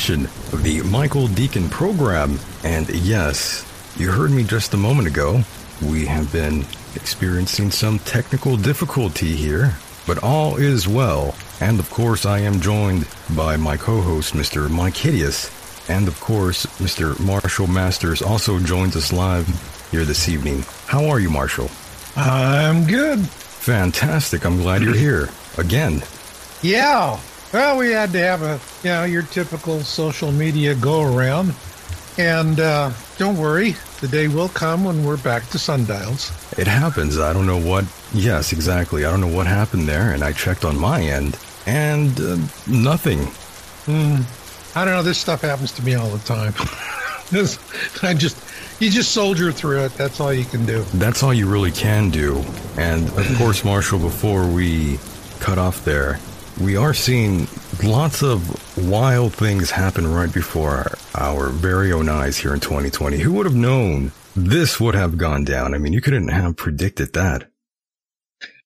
Edition of the Michael Decon program. And yes, you heard me just a moment ago. We have been experiencing some technical difficulty here, but all is well. And of course, I am joined by my co host, Mr. Mike Hideous. And of course, Mr. Marshall Masters also joins us live here this evening. How are you, Marshall? I'm good. Fantastic. I'm glad you're here again. Yeah. Well, we had to have a, you know, your typical social media go around. And uh, don't worry, the day will come when we're back to sundials. It happens. I don't know what. Yes, exactly. I don't know what happened there, and I checked on my end, and uh, nothing. Mm, I don't know. This stuff happens to me all the time. This- I just, you just soldier through it. That's all you can do. That's all you really can do. And of course, Marshall, before we cut off there, we are seeing lots of wild things happen right before our, our very own eyes here in 2020. Who would have known this would have gone down? I mean, you couldn't have predicted that.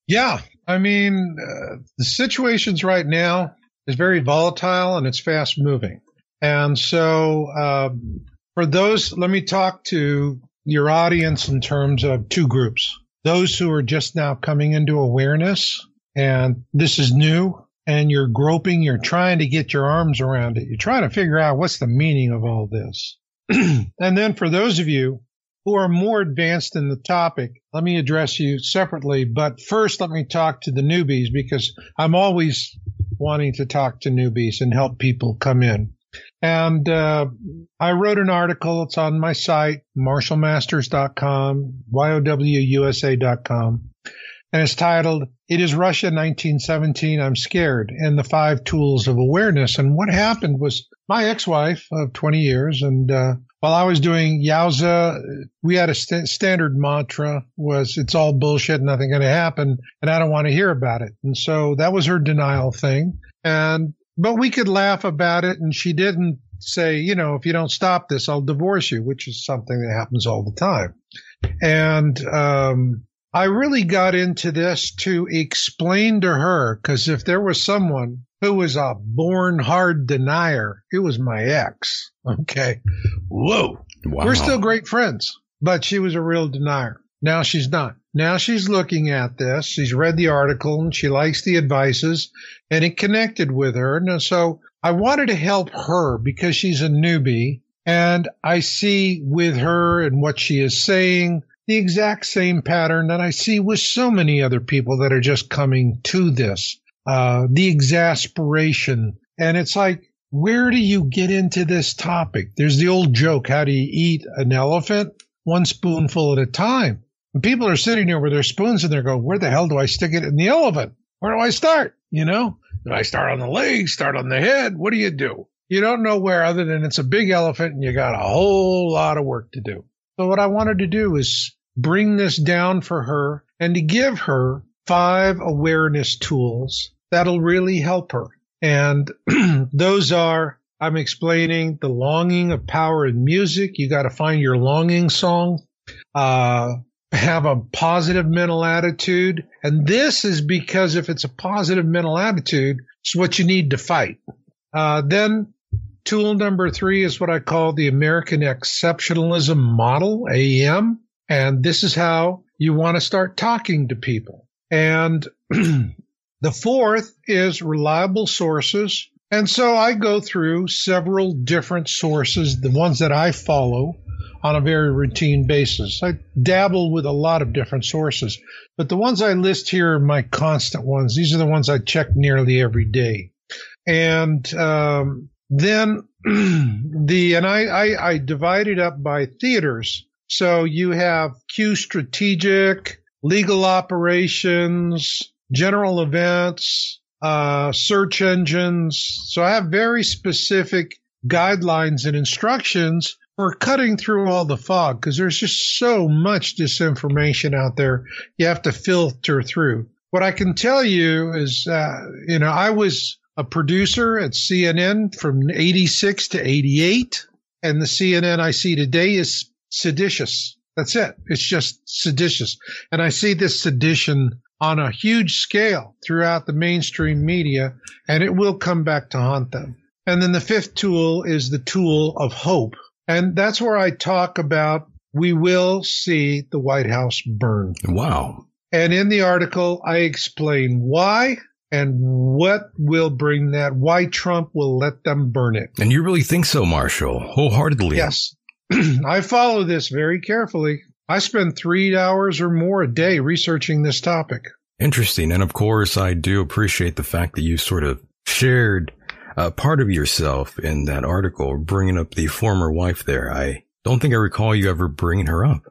Yeah. I mean, uh, the situations right now is very volatile and it's fast moving. And so, um, for those, let me talk to your audience in terms of two groups. Those who are just now coming into awareness and this is new and you're groping, you're trying to get your arms around it. You're trying to figure out what's the meaning of all this. and then for those of you who are more advanced in the topic, let me address you separately. But first, let me talk to the newbies because I'm always wanting to talk to newbies and help people come in. And uh, I wrote an article. It's on my site, marshallmasters.com, yowusa.com. And it's titled, It is Russia 1917. I'm Scared, and the Five Tools of Awareness. And what happened was my ex-wife of 20 years, and uh, while I was doing Yowza, we had a st- standard mantra was, it's all bullshit, nothing going to happen, and I don't want to hear about it. And so that was her denial thing. And, but we could laugh about it, and she didn't say, you know, if you don't stop this, I'll divorce you, which is something that happens all the time. And, um, I really got into this to explain to her because if there was someone who was a born hard denier, it was my ex. Okay. Whoa. Wow. We're still great friends, but she was a real denier. Now she's not. Now she's looking at this. She's read the article and she likes the advices and it connected with her. And so I wanted to help her because she's a newbie and I see with her and what she is saying the exact same pattern that I see with so many other people that are just coming to this. uh, the exasperation. And it's like, where do you get into this topic? There's the old joke. How do you eat an elephant? One spoonful at a time. And people are sitting there with their spoons and they're going, where the hell do I stick it in the elephant? Where do I start? You know, do I start on the legs, start on the head? What do you do? You don't know where other than it's a big elephant and you got a whole lot of work to do. So what I wanted to do is bring this down for her and to give her five awareness tools that'll really help her. And those are, I'm explaining the longing of power in music. You got to find your longing song. Uh, have a positive mental attitude. And this is because if it's a positive mental attitude, it's what you need to fight. Uh, then tool number three is what I call the American Exceptionalism Model, AEM. And this is how you want to start talking to people. And the fourth is reliable sources. And so I go through several different sources, the ones that I follow on a very routine basis. I dabble with a lot of different sources, but the ones I list here are my constant ones. These are the ones I check nearly every day. And um, then the and I, I I divide it up by theaters. So you have Q strategic, legal operations, general events, uh, search engines. So I have very specific guidelines and instructions for cutting through all the fog because there's just so much disinformation out there. You have to filter through. What I can tell you is, uh, you know, I was a producer at CNN from 86 to 88. And the CNN I see today is seditious. That's it. It's just seditious. And I see this sedition on a huge scale throughout the mainstream media, and it will come back to haunt them. And then the fifth tool is the tool of hope. And that's where I talk about we will see the White House burn. Wow. And in the article, I explain why and what will bring that, why Trump will let them burn it. And you really think so, Marshall, wholeheartedly? Yes. I follow this very carefully. I spend three hours or more a day researching this topic. Interesting. And of course, I do appreciate the fact that you sort of shared uh, part of yourself in that article, bringing up the former wife there. I don't think I recall you ever bringing her up.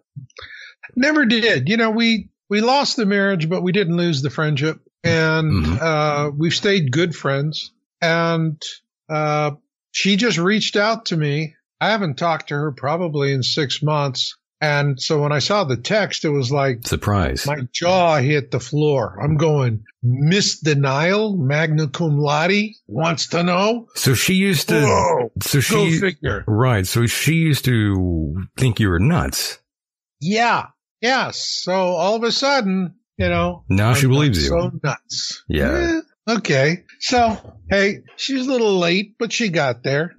Never did. You know, we, we lost the marriage, but we didn't lose the friendship. And mm-hmm. uh, we've stayed good friends. And uh, she just reached out to me. I haven't talked to her probably in six months. And so when I saw the text, it was like surprise. My jaw hit the floor. I'm going, Miss Denial, magna cum laude, wants to know. So she used to. Whoa, so she figure. right. So she used to think you were nuts. Yeah. Yes. So all of a sudden, you know. Now she believes you. So nuts. Yeah. yeah. Okay. So hey, she's a little late, but she got there.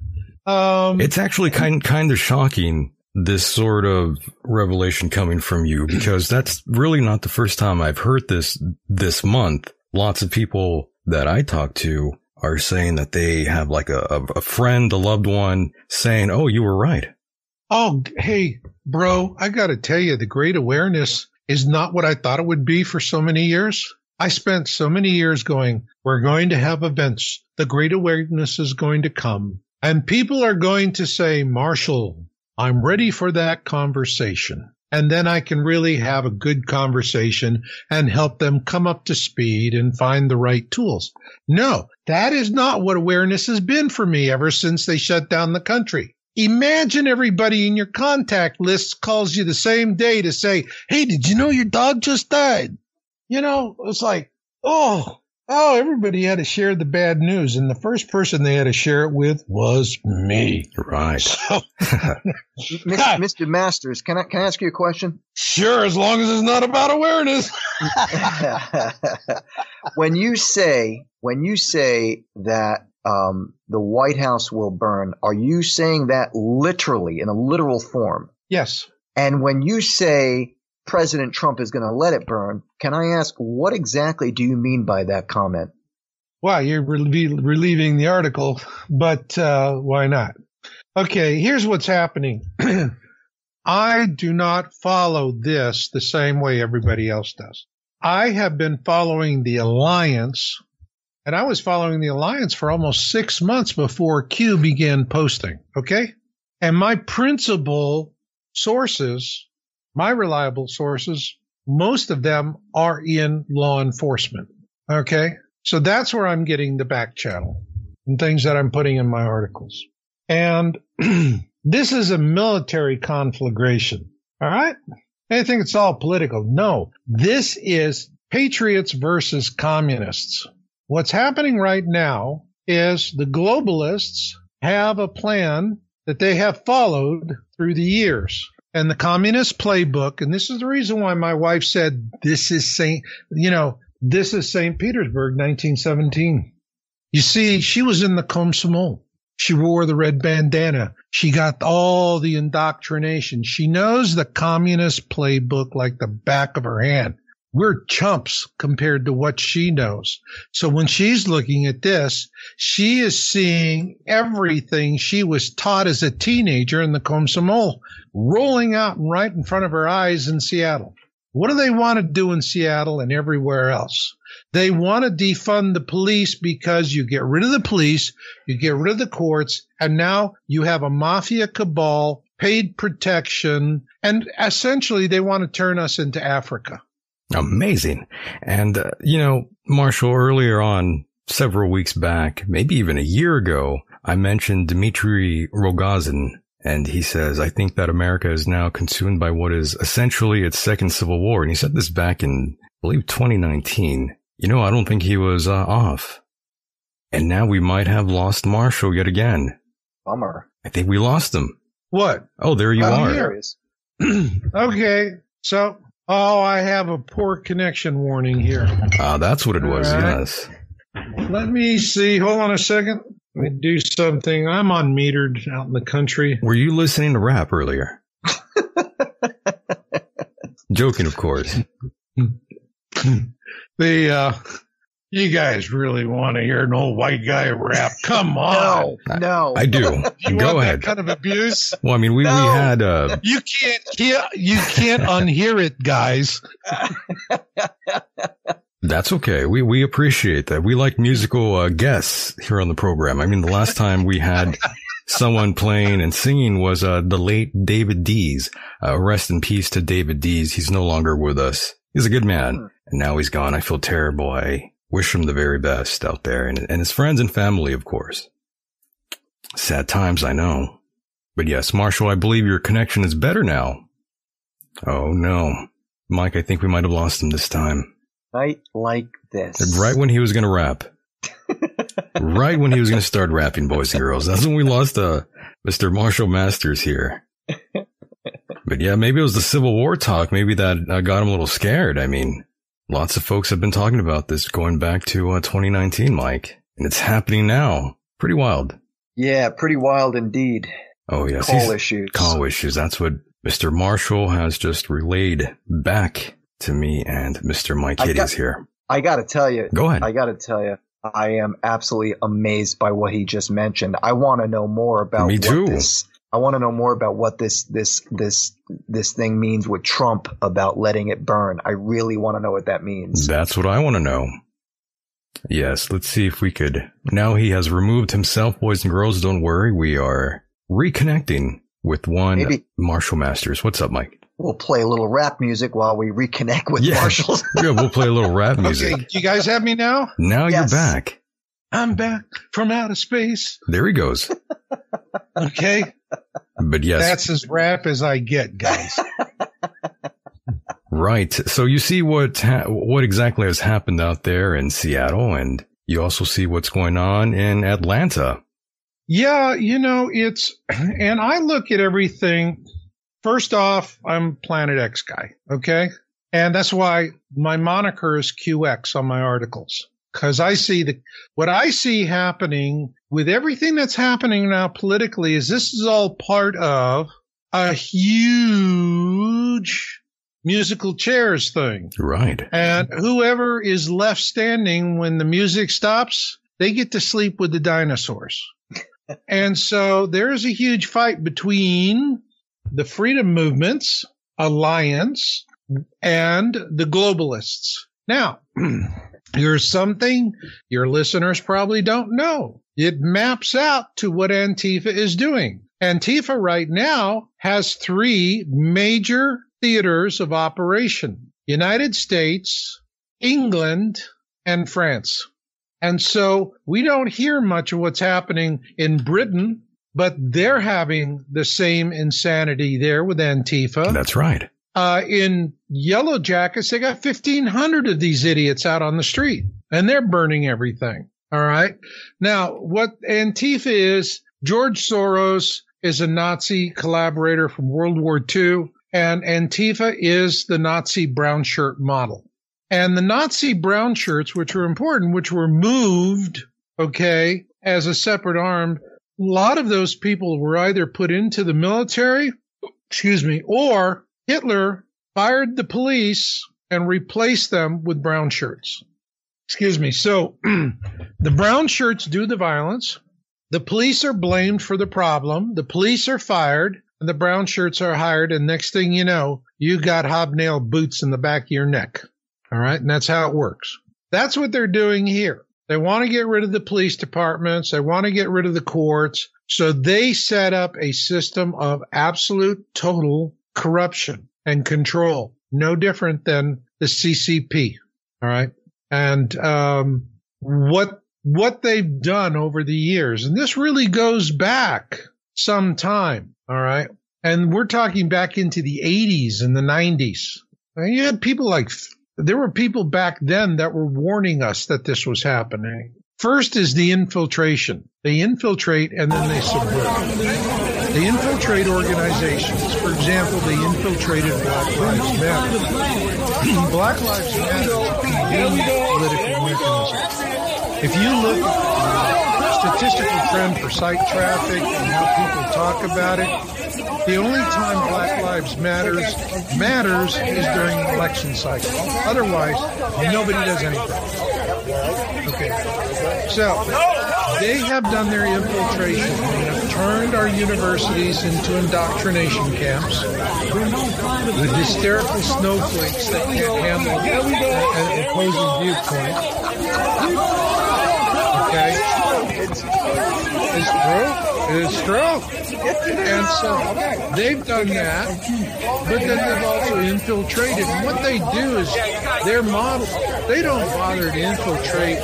Um, it's actually kind kind of shocking this sort of revelation coming from you because that's really not the first time I've heard this this month. Lots of people that I talk to are saying that they have like a, a friend, a loved one saying, Oh, you were right. Oh, hey, bro, I got to tell you, the great awareness is not what I thought it would be for so many years. I spent so many years going, we're going to have events. The great awareness is going to come and people are going to say, Marshall, I'm ready for that conversation. And then I can really have a good conversation and help them come up to speed and find the right tools. No, that is not what awareness has been for me ever since they shut down the country. Imagine everybody in your contact list calls you the same day to say, Hey, did you know your dog just died? You know, it's like, oh, Oh, everybody had to share the bad news, and the first person they had to share it with was me. Right. So, Mr. Masters, can I can I ask you a question? Sure, as long as it's not about awareness. when you say when you say that um, the White House will burn, are you saying that literally in a literal form? Yes. And when you say President Trump is going to let it burn. Can I ask what exactly do you mean by that comment? Well, you're relieving the article, but uh, why not? Okay, here's what's happening. I do not follow this the same way everybody else does. I have been following the alliance And I was following the alliance for almost six months before Q began posting. Okay. And my principal sources, my reliable sources, most of them are in law enforcement. Okay. So that's where I'm getting the back channel and things that I'm putting in my articles. And this is a military conflagration. All right. I think it's all political. No, this is patriots versus communists. What's happening right now is the globalists have a plan that they have followed through the years. And the communist playbook, and this is the reason why my wife said this is St. You know, this is St. Petersburg, 1917. You see, she was in the Komsomol. She wore the red bandana. She got all the indoctrination. She knows the communist playbook like the back of her hand. We're chumps compared to what she knows. So when she's looking at this, she is seeing everything she was taught as a teenager in the Komsomol rolling out right in front of her eyes in Seattle. What do they want to do in Seattle and everywhere else? They want to defund the police because you get rid of the police, you get rid of the courts, and now you have a mafia cabal, paid protection, and essentially they want to turn us into Africa. Amazing. And, uh, you know, Marshall, earlier on, several weeks back, maybe even a year ago, I mentioned Dmitry Rogozin, and he says, I think that America is now consumed by what is essentially its second civil war. And he said this back in, I believe, 2019. You know, I don't think he was uh, off. And now we might have lost Marshall yet again. Bummer. I think we lost him. What? Oh, there you Oh, are. There he is. okay. So, oh, I have a poor connection warning here. Ah, that's what it was. Right. Yes. Let me see. Hold on a second. Let me do something. I'm unmetered out in the country. Were you listening to rap earlier? Joking, of course. The uh you guys really want to hear an old white guy rap? Come on. No, no. I do. You Go want ahead. that kind of abuse? Well, I mean, we, we No. had, uh, You can't hear you can't unhear it, guys. that's okay. We, we appreciate that. We like musical, uh, guests here on the program. I mean, the last time we had someone playing and singing was, uh, the late David Dees. Uh, rest in peace to David Dees. He's no longer with us. He's a good man. And now he's gone. I feel terrible. I wish him the very best out there and, and his friends and family, of course. Sad times, I know. But yes, Marshall, I believe your connection is better now. Oh no. Mike, I think we might have lost him this time. Right like this. Right when he was going to rap. right when he was going to start rapping, boys and girls. That's when we lost, uh, Mr. Marshall Masters here. But yeah, maybe it was the Civil War talk. Maybe that uh, got him a little scared. I mean, lots of folks have been talking about this going back to uh, 2019, Mike. And it's happening now. Pretty wild. Yeah, pretty wild indeed. Oh, yes. Call he's- issues. call issues. That's what Mr. Marshall has just relayed back to me and Mr. Mike I Hitty got- is here. I got to tell you, Go ahead. I got to tell you, I am absolutely amazed by what he just mentioned. I want to know more about Me too. this. I want to know more about what this this this this thing means with Trump about letting it burn. I really want to know what that means. That's what I want to know. Yes, let's see if we could. Now he has removed himself, boys and girls. Don't worry. We are reconnecting with one Maybe- Marshall Masters. What's up, Mike? We'll play a little rap music while we reconnect with Yeah. Marshall. Yeah, we'll play a little rap music. Okay, you guys have me now? Now Yes. you're back. I'm back from outer space. There he goes. Okay. But yes, That's as rap as I get, guys. right. So you see what ha- what exactly has happened out there in Seattle, and you also see what's going on in Atlanta. Yeah, you know, it's, and I look at everything. First off, I'm Planet X guy. Okay. And that's why my moniker is QX on my articles. Cause I see the, what I see happening with everything that's happening now politically is this is all part of a huge musical chairs thing. Right. And whoever is left standing when the music stops, they get to sleep with the dinosaurs. and so there's a huge fight between the freedom movements, alliance, and the globalists. Now, Here's something your listeners probably don't know. It maps out to what Antifa is doing. Antifa right now has three major theaters of operation United States, England, and France. And so we don't hear much of what's happening in Britain, but they're having the same insanity there with Antifa. That's right. Uh, in Yellow Jackets, they got 1,500 of these idiots out on the street and they're burning everything. All right. Now, what Antifa is, George Soros is a Nazi collaborator from World War II, and Antifa is the Nazi brown shirt model. And the Nazi brown shirts, which were important, which were moved, okay, as a separate arm, a lot of those people were either put into the military, excuse me, or Hitler fired the police and replaced them with brown shirts. Excuse me. So the brown shirts do the violence. The police are blamed for the problem. The police are fired and the brown shirts are hired. And next thing you know, you got hobnail boots in the back of your neck. All right. And that's how it works. That's what they're doing here. They want to get rid of the police departments. They want to get rid of the courts. So they set up a system of absolute total corruption and control, no different than the CCP. All right. And um, what what they've done over the years, and this really goes back some time. All right. And we're talking back into the 80s and the 90s. And you had people like, there were people back then that were warning us that this was happening. First is the infiltration. They infiltrate and then they subvert. They infiltrate organizations. For example, they infiltrated Black Lives Matter. Black Lives Matter is a political mechanism. If you look at the statistical trend for site traffic and how people talk about it, the only time Black Lives Matters matters is during election cycle. Otherwise, nobody does anything. Okay. So they have done their infiltration. Turned our universities into indoctrination camps with hysterical snowflakes that can't handle an opposing viewpoint. Okay? It's true. It's true. And so they've done that, but then they've also infiltrated. And what they do is their model, they don't bother to infiltrate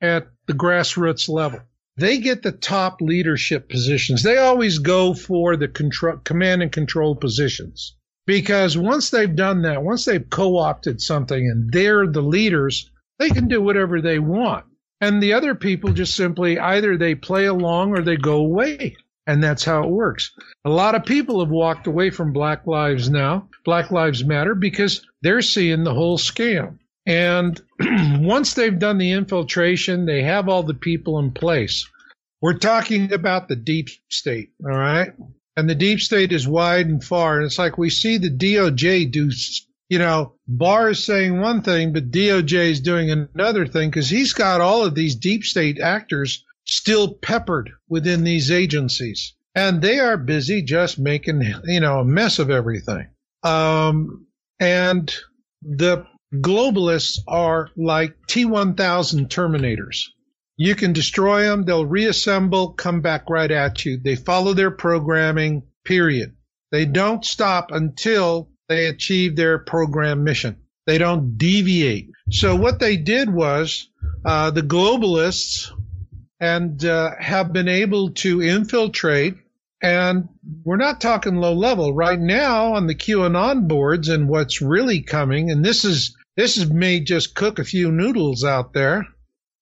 at the grassroots level. They get the top leadership positions. They always go for the control, command and control positions because once they've done that, once they've co-opted something and they're the leaders, they can do whatever they want. And the other people just simply either they play along or they go away. And that's how it works. A lot of people have walked away from Black Lives now, Black Lives Matter, because they're seeing the whole scam. And once they've done the infiltration, they have all the people in place. We're talking about the deep state, all right? And the deep state is wide and far. And it's like we see the DOJ do, you know, Barr is saying one thing, but DOJ is doing another thing because he's got all of these deep state actors still peppered within these agencies. And they are busy just making, you know, a mess of everything. Um, and the globalists are like T1000 terminators. You can destroy them, they'll reassemble, come back right at you. They follow their programming, period. They don't stop until they achieve their program mission. They don't deviate. So what they did was uh, the globalists and uh, have been able to infiltrate. And we're not talking low level right now on the QAnon boards and what's really coming. And this is this is may just cook a few noodles out there.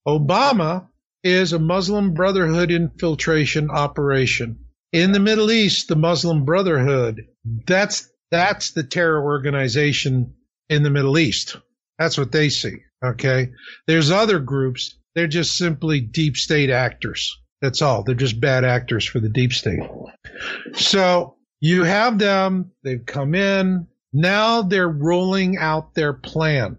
Obama is a Muslim Brotherhood infiltration operation. In the Middle East, the Muslim Brotherhood, that's that's the terror organization in the Middle East. That's what they see. Okay. There's other groups. They're just simply deep state actors. That's all. They're just bad actors for the deep state. So you have them. They've come in. Now they're rolling out their plan.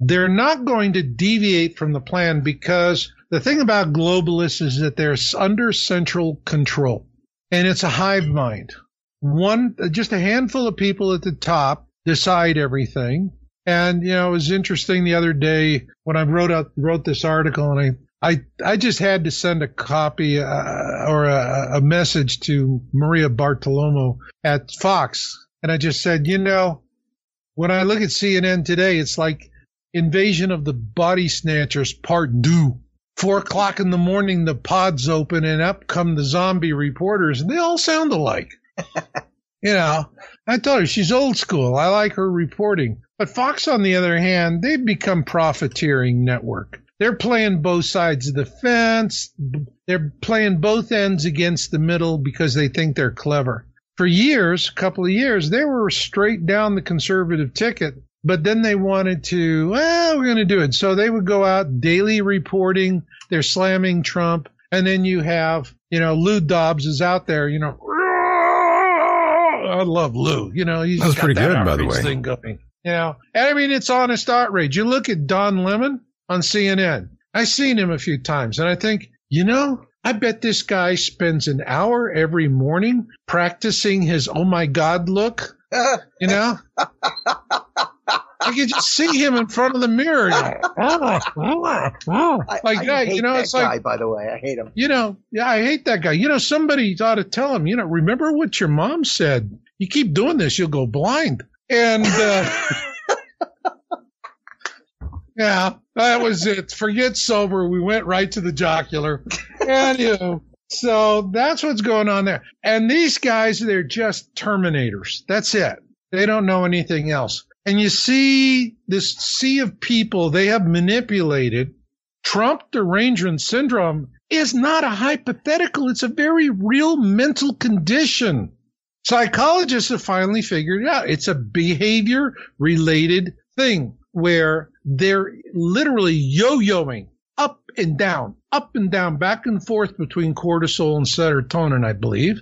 They're not going to deviate from the plan because the thing about globalists is that they're under central control and it's a hive mind. One, just a handful of people at the top decide everything And you know, it was interesting the other day when I wrote wrote this article, and I I I just had to send a copy uh, or a, a message to Maria Bartiromo at Fox, and I just said, you know, when I look at CNN today, it's like Invasion of the Body Snatchers Part Two. Four o'clock in the morning, the pods open, and up come the zombie reporters, and they all sound alike. you know, I told her she's old school. I like her reporting. But Fox, on the other hand, they've become profiteering network. They're playing both sides of the fence. They're playing both ends against the middle because they think they're clever. For years, a couple of years, they were straight down the conservative ticket but then they wanted to, well, we're going to do it. So they would go out daily reporting. They're slamming Trump. And then you have, you know, Lou Dobbs is out there, you know, I love Lou. You know, he's that was pretty that good, by the way. Thing going, you know, and I mean, it's honest outrage. You look at Don Lemon on CNN. I've seen him a few times, and I think, you know, I bet this guy spends an hour every morning practicing his oh my God look. You know? I could just see him in front of the mirror. like that, you know, it's guy, like, by the way, I hate him. you know, yeah, I hate that guy. You know, somebody ought to tell him, you know, remember what your mom said. You keep doing this, you'll go blind. And, uh, yeah, that was it. Forget sober. We went right to the jocular. And, you know, so that's what's going on there. And these guys, they're just terminators. That's it. They don't know anything else. And you see this sea of people they have manipulated. Trump derangement syndrome is not a hypothetical. It's a very real mental condition. Psychologists have finally figured it out. It's a behavior related thing where they're literally yo-yoing up and down, up and down, back and forth between cortisol and serotonin, I believe.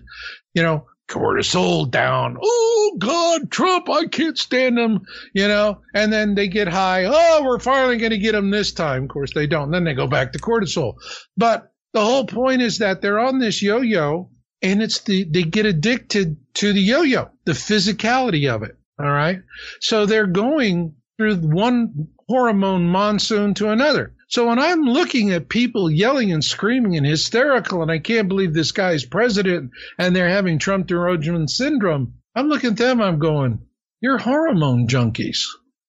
You know, cortisol down. Oh God, Trump, I can't stand him, you know, and then they get high. Oh, we're finally going to get him this time. Of course they don't. Then they go back to cortisol. But the whole point is that they're on this yo-yo and it's the, they get addicted to the yo-yo, the physicality of it. All right. So they're going through one hormone monsoon to another. So when I'm looking at people yelling and screaming and hysterical, and I can't believe this guy's president and they're having Trump derangement syndrome, I'm looking at them, I'm going, you're hormone junkies.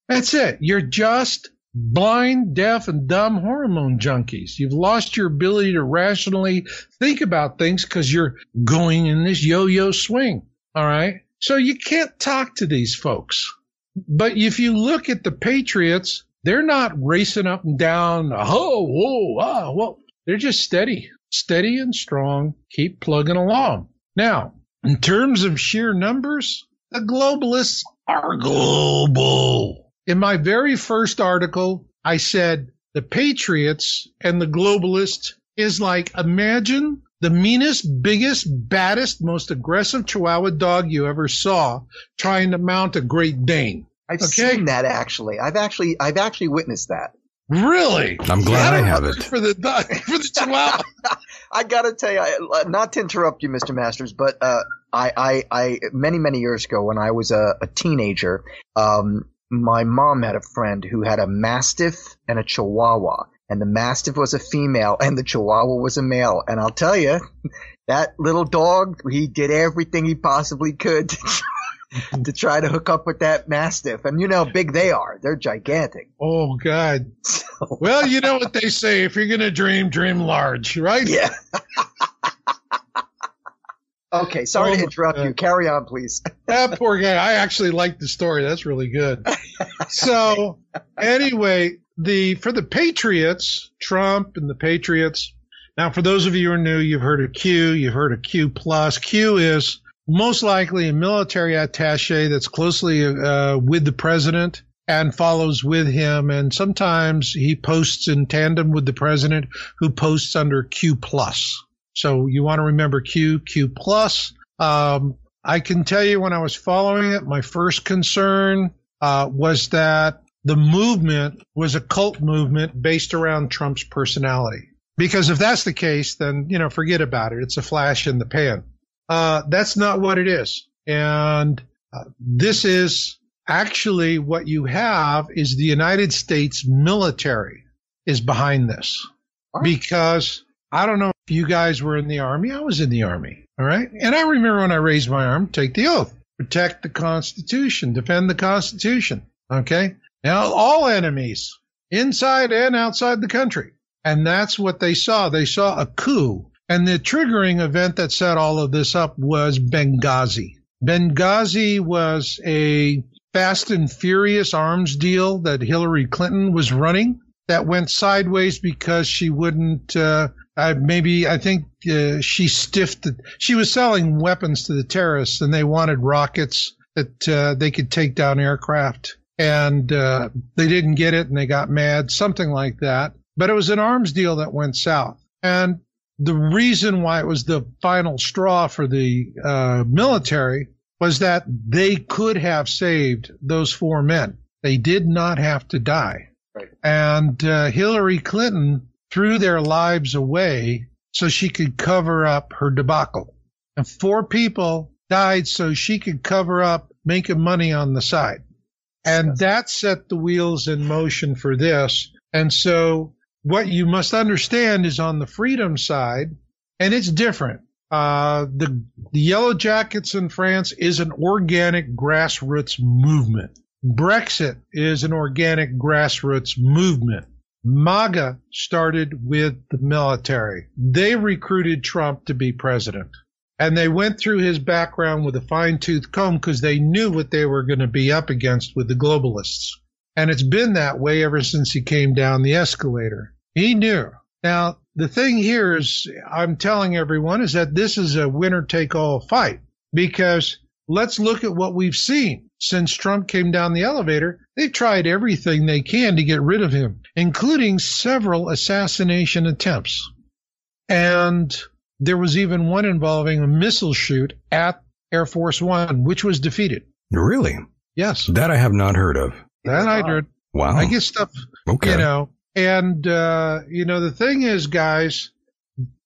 That's it. You're just blind, deaf, and dumb hormone junkies. You've lost your ability to rationally think about things because you're going in this yo-yo swing. All right. So you can't talk to these folks. But if you look at the Patriots, they're not racing up and down. Oh, whoa, ah, well, they're just steady, steady and strong. Keep plugging along. Now, in terms of sheer numbers, the globalists are global. In my very first article, I said the Patriots and the globalists is like imagine the meanest, biggest, baddest, most aggressive Chihuahua dog you ever saw trying to mount a Great Dane. I've Okay. seen that actually. I've actually I've actually witnessed that. Really? I'm glad I have it. For the dog, for the Chihuahua. I gotta tell you, not to interrupt you, Mr. Masters, but uh, I, I, I, many, many years ago, when I was a, a teenager, um, my mom had a friend who had a Mastiff and a Chihuahua, and the Mastiff was a female, and the Chihuahua was a male. And I'll tell you, that little dog, he did everything he possibly could to try, to hook up with that Mastiff. And you know how big they are; they're gigantic. Oh God. Well, you know what they say: if you're gonna dream, dream large, right? Yeah. okay, sorry Oh, to interrupt you. Carry on, please. That poor guy. I actually like the story. That's really good. So anyway, the for the Patriots, Trump and the Patriots. Now, for those of you who are new, you've heard of Q. You've heard of Q plus. Q is most likely a military attaché that's closely uh, with the president and follows with him. And sometimes he posts in tandem with the president, who posts under Q plus. So you want to remember Q, Q plus. Um, I can tell you when I was following it, my first concern uh, was that the movement was a cult movement based around Trump's personality. Because if that's the case, then you know, forget about it. It's a flash in the pan. Uh, that's not what it is, and uh, this is actually what you have is the United States military is behind this because I don't know if you guys were in the army. I was in the army. All right. And I remember when I raised my arm, take the oath, protect the Constitution, defend the Constitution. Okay. Now, all enemies inside and outside the country. And that's what they saw. They saw a coup. And the triggering event that set all of this up was Benghazi. Benghazi was a fast and furious arms deal that Hillary Clinton was running that went sideways because she wouldn't uh, uh, maybe I think uh, she stiffed. The, she was selling weapons to the terrorists, and they wanted rockets that uh, they could take down aircraft, and uh, they didn't get it, and they got mad, something like that. But it was an arms deal that went south, and the reason why it was the final straw for the uh, military was that they could have saved those four men. They did not have to die. Right. And uh, Hillary Clinton threw their lives away so she could cover up her debacle. And four people died so she could cover up making money on the side. And that set the wheels in motion for this. And so what you must understand is on the freedom side, and it's different. Uh, the, the Yellow Jackets in France is an organic grassroots movement. Brexit is an organic grassroots movement. MAGA started with the military. They recruited Trump to be president. And they went through his background with a fine tooth comb because they knew what they were going to be up against with the globalists. And it's been that way ever since he came down the escalator. He knew. Now, the thing here is, I'm telling everyone, is that this is a winner take all fight because let's look at what we've seen since Trump came down the elevator, they've tried everything they can to get rid of him, including several assassination attempts. And there was even one involving a missile shoot at Air Force One, which was defeated. Really? Yes. That I have not heard of. That I heard. Wow. I get stuff. Okay. You know, and, uh, you know, the thing is, guys,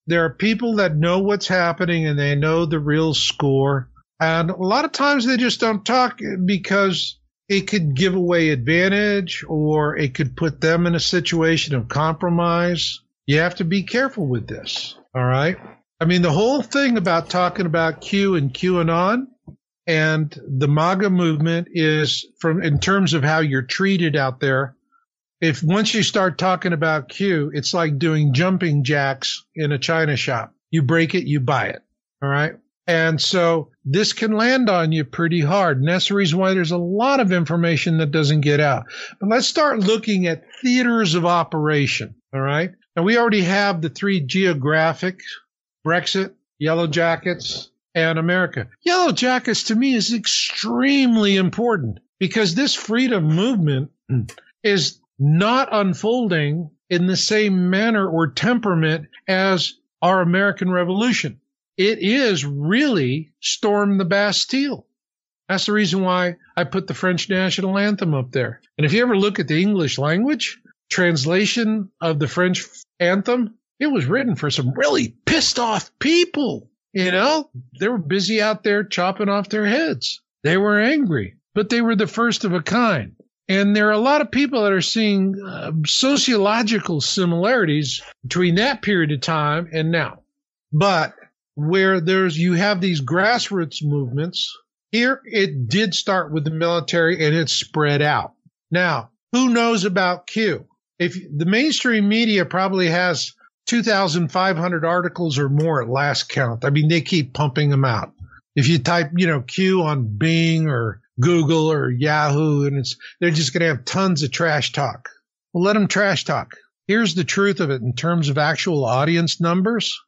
there are people that know what's happening and they know the real score. And a lot of times they just don't talk because it could give away advantage or it could put them in a situation of compromise. You have to be careful with this. All right. I mean, the whole thing about talking about Q and QAnon and the MAGA movement is from in terms of how you're treated out there. If once you start talking about Q, it's like doing jumping jacks in a china shop. You break it, you buy it. All right. And so this can land on you pretty hard. And that's the reason why there's a lot of information that doesn't get out. But let's start looking at theaters of operation. All right. Now we already have the three geographic Brexit, Yellow Jackets, and America. Yellow Jackets to me is extremely important because this freedom movement is not unfolding in the same manner or temperament as our American Revolution it is really storm the Bastille. That's the reason why I put the French national anthem up there. And if you ever look at the English language translation of the French anthem, it was written for some really pissed off people. You know, they were busy out there chopping off their heads. They were angry, but they were the first of a kind. And there are a lot of people that are seeing uh, sociological similarities between that period of time and now. But where there's you have these grassroots movements. Here it did start with the military and it spread out. Now, who knows about Q? If the mainstream media probably has 2,500 articles or more at last count. I mean, they keep pumping them out. If you type, you know, Q on Bing or Google or Yahoo, and it's, they're just going to have tons of trash talk. Well, let them trash talk. Here's the truth of it in terms of actual audience numbers.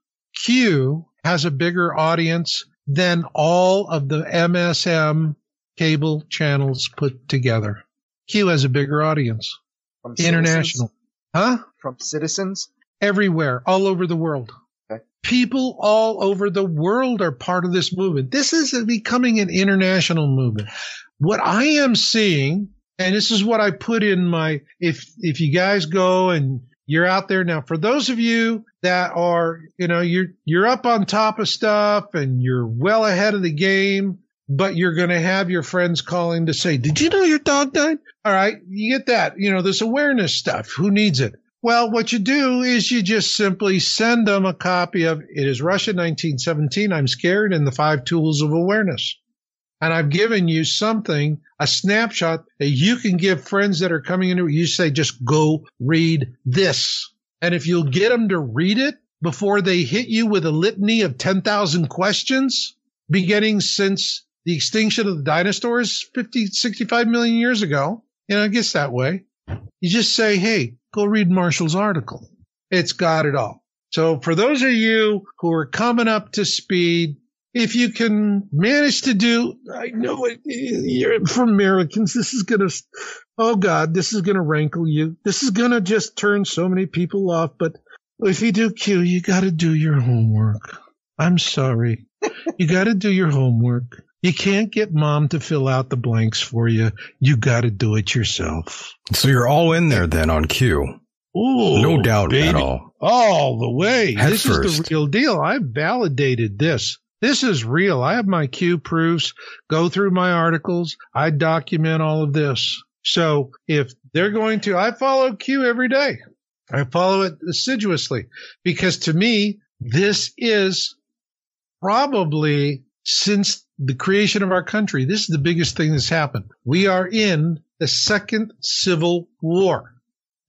Q has a bigger audience than all of the MSM cable channels put together. Q has a bigger audience. From International. Huh? From citizens? Everywhere, all over the world. People all over the world are part of this movement. This is becoming an international movement. What I am seeing, and this is what I put in my, if, if you guys go and you're out there now. For those of you that are, you know, you're, you're up on top of stuff and you're well ahead of the game. but you're going to have your friends calling to say, Did you know your dog died? All right, you get that. You know, this awareness stuff. Who needs it? Well, what you do is you just simply send them a copy of It is Russia 1917, I'm Scared, and the Five Tools of Awareness. And I've given you something, a snapshot that you can give friends that are coming into You say, just go read this. And if you'll get them to read it before they hit you with a litany of 10,000 questions, beginning since the extinction of the dinosaurs 50, 65 million years ago, you know, it gets that way. You just say, hey, go read Marshall's article. It's got it all. So for those of you who are coming up to speed, if you can manage to do, I know it, you're for Americans, this is going to, oh God, this is going to rankle you. This is going to just turn so many people off. But if you do Q, you got to do your homework. I'm sorry. you got to do your homework. You can't get mom to fill out the blanks for you. You got to do it yourself. So you're all in there then on Q. Ooh, no doubt baby. at all. All the way. Head this first. is the real deal. I've validated this. This is real. I have my Q proofs, go through my articles. I document all of this. So if they're going to, I follow Q every day. I follow it assiduously because to me, this is probably since the creation of our country, this is the biggest thing that's happened. We are in the second civil war.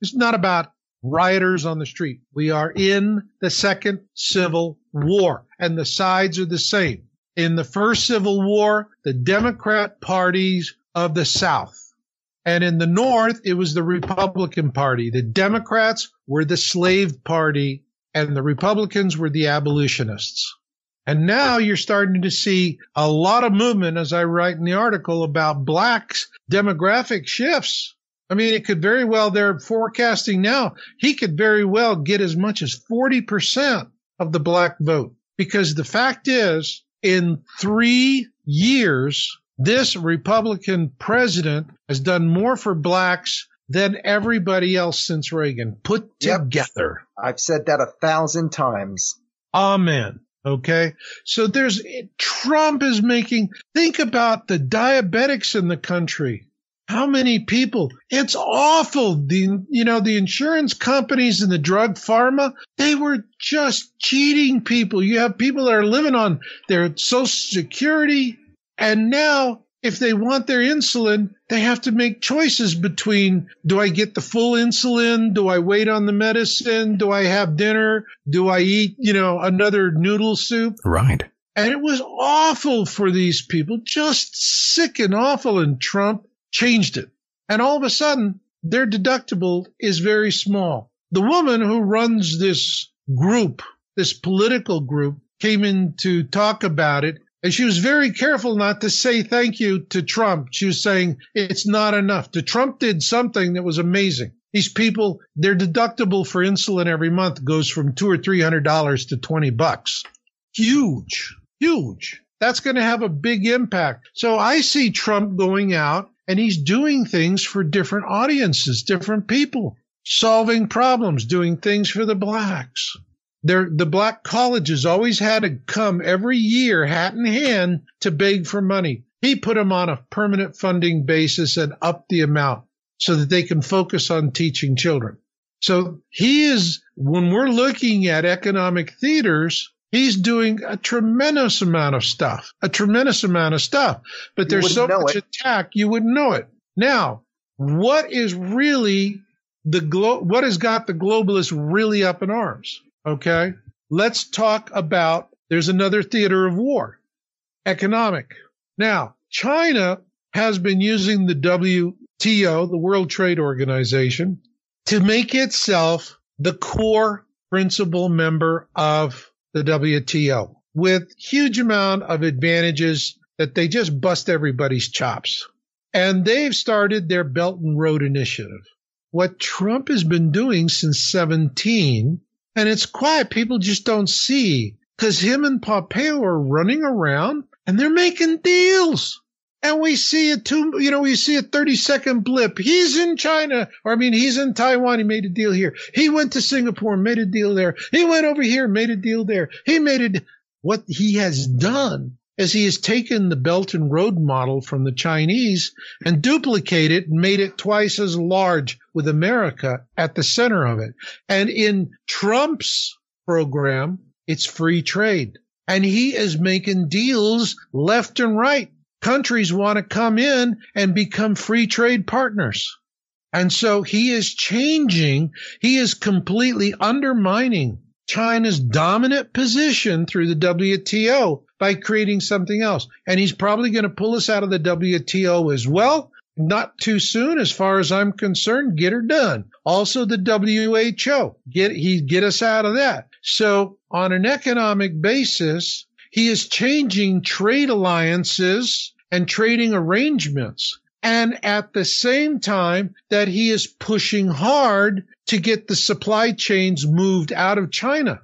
It's not about rioters on the street. We are in the second civil war and the sides are the same. In the first civil war, the Democrat parties of the South. And in the North, it was the Republican Party. The Democrats were the slave party and the Republicans were the abolitionists. And now you're starting to see a lot of movement, as I write in the article, about blacks demographic shifts. I mean, it could very well, they're forecasting now, he could very well get as much as 40% of the black vote. Because the fact is, in three years, this Republican president has done more for blacks than everybody else since Reagan put Yep. together. I've said that a thousand times. Amen. Okay. So there's Trump is making, think about the diabetics in the country. How many people? It's awful. The, you know, the insurance companies and the drug pharma, they were just cheating people. You have people that are living on their social security. And now if they want their insulin, they have to make choices between do I get the full insulin? Do I wait on the medicine? Do I have dinner? Do I eat, you know, another noodle soup? Right. And it was awful for these people, just sick and awful. And Trump changed it. And all of a sudden, their deductible is very small. The woman who runs this group, this political group, came in to talk about it. And she was very careful not to say thank you to Trump. She was saying it's not enough. The Trump did something that was amazing. These people, their deductible for insulin every month goes from two or three hundred dollars to twenty bucks. Huge, huge. That's going to have a big impact. So I see Trump going out and he's doing things for different audiences, different people, solving problems, doing things for the blacks. They're, the black colleges always had to come every year, hat in hand, to beg for money. He put them on a permanent funding basis and upped the amount so that they can focus on teaching children. So he is, when we're looking at economic theaters, he's doing a tremendous amount of stuff, a tremendous amount of stuff. But You there's so much it. attack, you wouldn't know it. Now, what is really the glo- what has got the globalists really up in arms? Okay. Let's talk about there's another theater of war, economic. Now, China has been using the WTO, the World Trade Organization, to make itself the core principal member of the WTO with huge amount of advantages that they just bust everybody's chops. And they've started their Belt and Road Initiative. What Trump has been doing since 17, and it's quiet, people just don't see, because him and Pompeo are running around and they're making deals. And we see a two, you know, we see a 30 second blip. He's in China, or I mean, he's in Taiwan. He made a deal here. He went to Singapore, made a deal there. He went over here, made a deal there. He made it. What he has done is he has taken the Belt and Road model from the Chinese and duplicated and made it twice as large with America at the center of it. And in Trump's program, it's free trade. And he is making deals left and right. Countries want to come in and become free trade partners. And so he is changing. He is completely undermining China's dominant position through the WTO by creating something else. And he's probably going to pull us out of the WTO as well. Not too soon, as far as I'm concerned. Get her done. Also, the WHO. Get he get us out of that. So, on an economic basis, he is changing trade alliances and trading arrangements and at the same time that he is pushing hard to get the supply chains moved out of China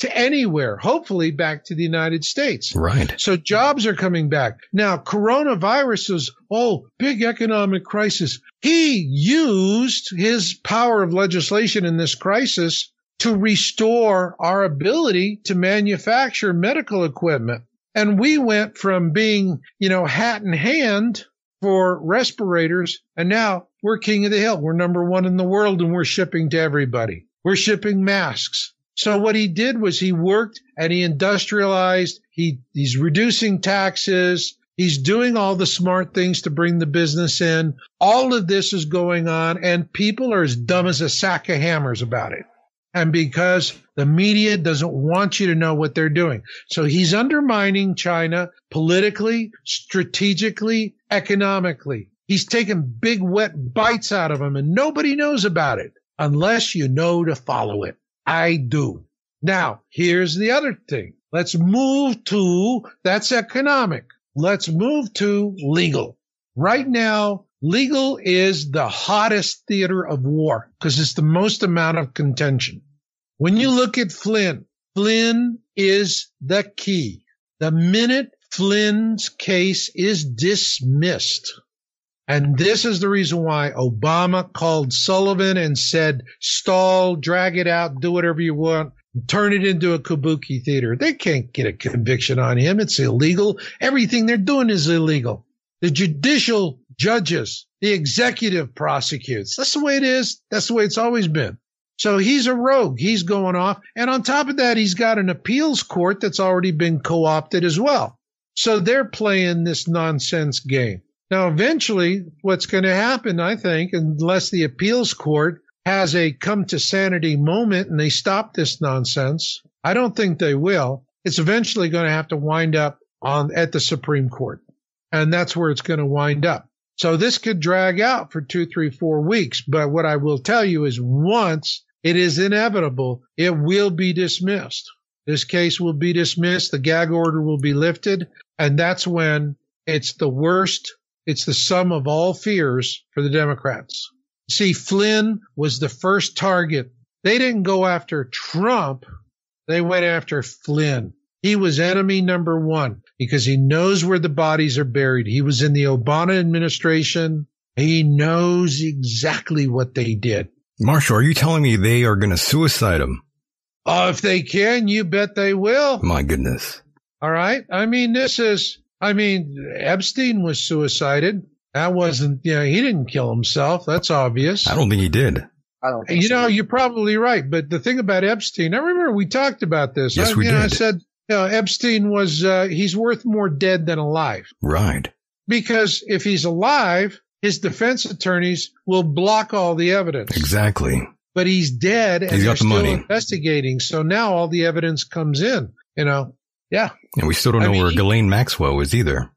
to anywhere, hopefully back to the United States. Right. So jobs are coming back. Now, coronavirus is, oh, big economic crisis. He used his power of legislation in this crisis to restore our ability to manufacture medical equipment. And we went from being, you know, hat in hand for respirators. And now we're king of the hill. We're number one in the world and we're shipping to everybody. We're shipping masks. So what he did was he worked and he industrialized. He, he's reducing taxes. He's doing all the smart things to bring the business in. All of this is going on and people are as dumb as a sack of hammers about it. And because the media doesn't want you to know what they're doing. So he's undermining China politically, strategically, economically. He's taking big wet bites out of them and nobody knows about it unless you know to follow it. I do. Now, here's the other thing. Let's move to, that's economic. Let's move to legal. Right now, legal is the hottest theater of war because it's the most amount of contention. When you look at Flynn, Flynn is the key. The minute Flynn's case is dismissed, and this is the reason why Obama called Sullivan and said, stall, drag it out, do whatever you want, turn it into a kabuki theater. They can't get a conviction on him. It's illegal. Everything they're doing is illegal. The judicial judges, the executive prosecutes. That's the way it is. That's the way it's always been. So he's a rogue. He's going off. And on top of that, he's got an appeals court that's already been co opted as well. So they're playing this nonsense game. Now, eventually, what's going to happen, I think, unless the appeals court has a come to sanity moment and they stop this nonsense, I don't think they will. It's eventually going to have to wind up on at the Supreme Court. And that's where it's going to wind up. So this could drag out for two, three, four weeks. But what I will tell you is once it is inevitable. It will be dismissed. This case will be dismissed. The gag order will be lifted. And that's when it's the worst. It's the sum of all fears for the Democrats. See, Flynn was the first target. They didn't go after Trump. They went after Flynn. He was enemy number one because he knows where the bodies are buried. He was in the Obama administration. He knows exactly what they did. Marshall, are you telling me they are going to suicide him? Oh, if they can, you bet they will. My goodness. All right. I mean, this is, I mean, Epstein was suicided. That wasn't, you know, he didn't kill himself. That's obvious. I don't think he did. I don't. you so. know, you're probably right. But the thing about Epstein, I remember we talked about this. Yes, I, we you know, I said, you know, Epstein was, uh, he's worth more dead than alive Right. because if he's alive, his defense attorneys will block all the evidence. Exactly. But he's dead and He's they're got the still money. investigating. So now all the evidence comes in, you know. Yeah. And we still don't I know mean, where he- Ghislaine Maxwell is either.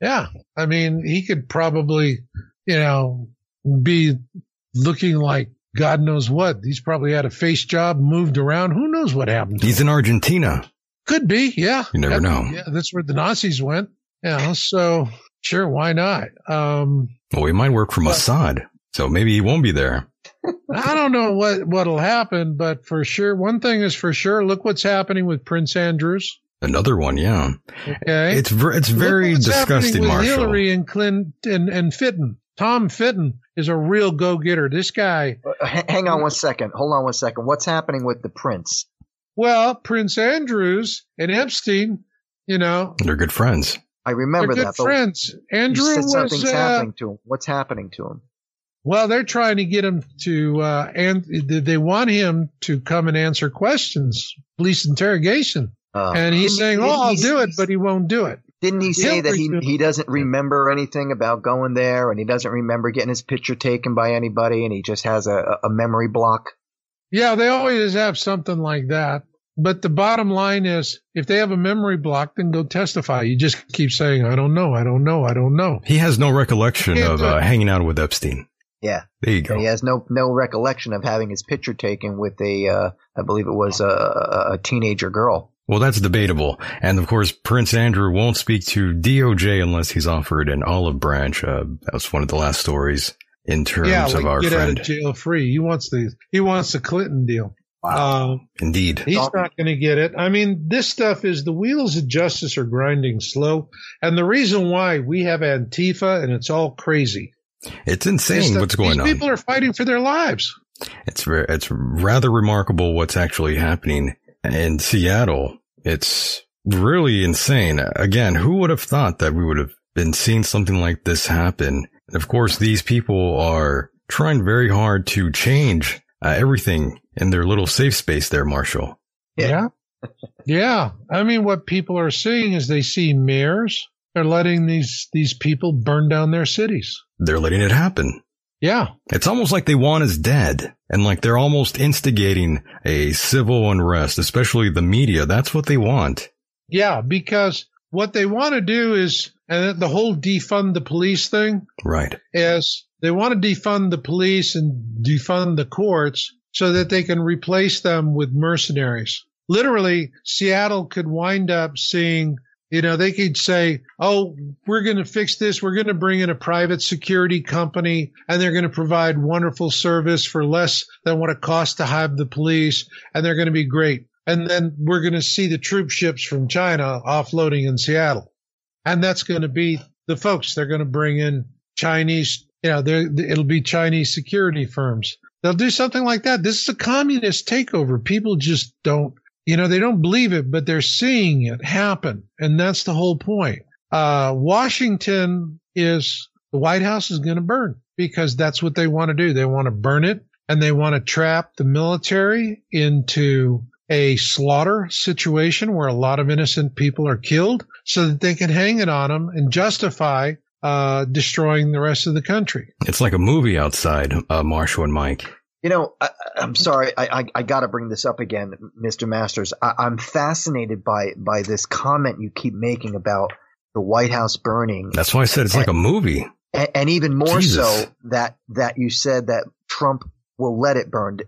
Yeah. I mean, he could probably, you know, be looking like God knows what. He's probably had a face job, moved around. Who knows what happened? to He's him? in Argentina. Could be. Yeah. You never That- know. Yeah. That's where the Nazis went. Yeah. So sure. Why not? Um, Well, he might work for Mossad. So maybe he won't be there. I don't know what, what'll happen, but for sure, one thing is for sure. Look what's happening with Prince Andrews. Another one, yeah. Okay. It's ver- it's Look very what's disgusting, with Marshall. Hillary and Clinton and, and Fitton. Tom Fitton is a real go getter. This guy, Uh, hang on one second. Hold on one second. What's happening with the prince? well, Prince Andrews and Epstein, You know, They're good friends. I remember they're good that. but friends. you Andrew said was. something's uh, happening to him. What's happening to him? Well, they're trying to get him to, uh, and they want him to come and answer questions, police interrogation. Uh, and he's saying, didn't "Oh, I'll do it," but he won't do it. Didn't he say He'll that he redo he doesn't remember anything about going there, and he doesn't remember getting his picture taken by anybody, and he just has a, a memory block? Yeah, they always have something like that. But the bottom line is, if they have a memory block, then go testify. You just keep saying, "I don't know, I don't know, I don't know." He has no recollection of uh, hanging out with Epstein. Yeah, There you go. and he has no no recollection of having his picture taken with a, uh, I believe it was a, a, a teenager girl. Well, that's debatable. And of course, Prince Andrew won't speak to DOJ unless he's offered an olive branch. Uh, that was one of the last stories in terms yeah, of like our get out of jail free. He wants the he wants the Clinton deal. Uh, Indeed. he's not going to get it. I mean, this stuff is the wheels of justice are grinding slow, and the reason why we have Antifa and it's all crazy. It's insane that what's going these on. people are fighting for their lives. It's very, it's rather remarkable what's actually happening in Seattle. It's really insane. Again, who would have thought that we would have been seeing something like this happen? And of course, these people are trying very hard to change uh, everything in their little safe space there, Marshall. Yeah. Yeah. I mean, what people are seeing is they see mayors. They're letting these, these people burn down their cities. They're letting it happen. Yeah. It's almost like they want us dead and like they're almost instigating a civil unrest, especially the media. That's what they want. Yeah. Because what they want to do is, and the whole defund the police thing Right. is they want to defund the police and defund the courts so that they can replace them with mercenaries. Literally, Seattle could wind up seeing, you know, they could say, oh, we're going to fix this. We're going to bring in a private security company and they're going to provide wonderful service for less than what it costs to have the police. And they're going to be great. And then we're going to see the troop ships from China offloading in Seattle. And that's going to be the folks. They're going to bring in Chinese, you know, it'll be Chinese security firms. They'll do something like that. This is a communist takeover. People just don't, you know, they don't believe it, but they're seeing it happen. And that's the whole point. Uh, Washington is, the White House is going to burn because that's what they want to do. They want to burn it and they want to trap the military into a slaughter situation where a lot of innocent people are killed so that they can hang it on them and justify uh, destroying the rest of the country. It's like a movie outside, uh, Marshall and Mike. You know, I, I'm sorry, I, I, I got to bring this up again, Mr. Masters. I, I'm fascinated by by this comment you keep making about the White House burning, That's why I said it's like a movie. and, and even more Jesus. so that that you said that Trump will let it burn.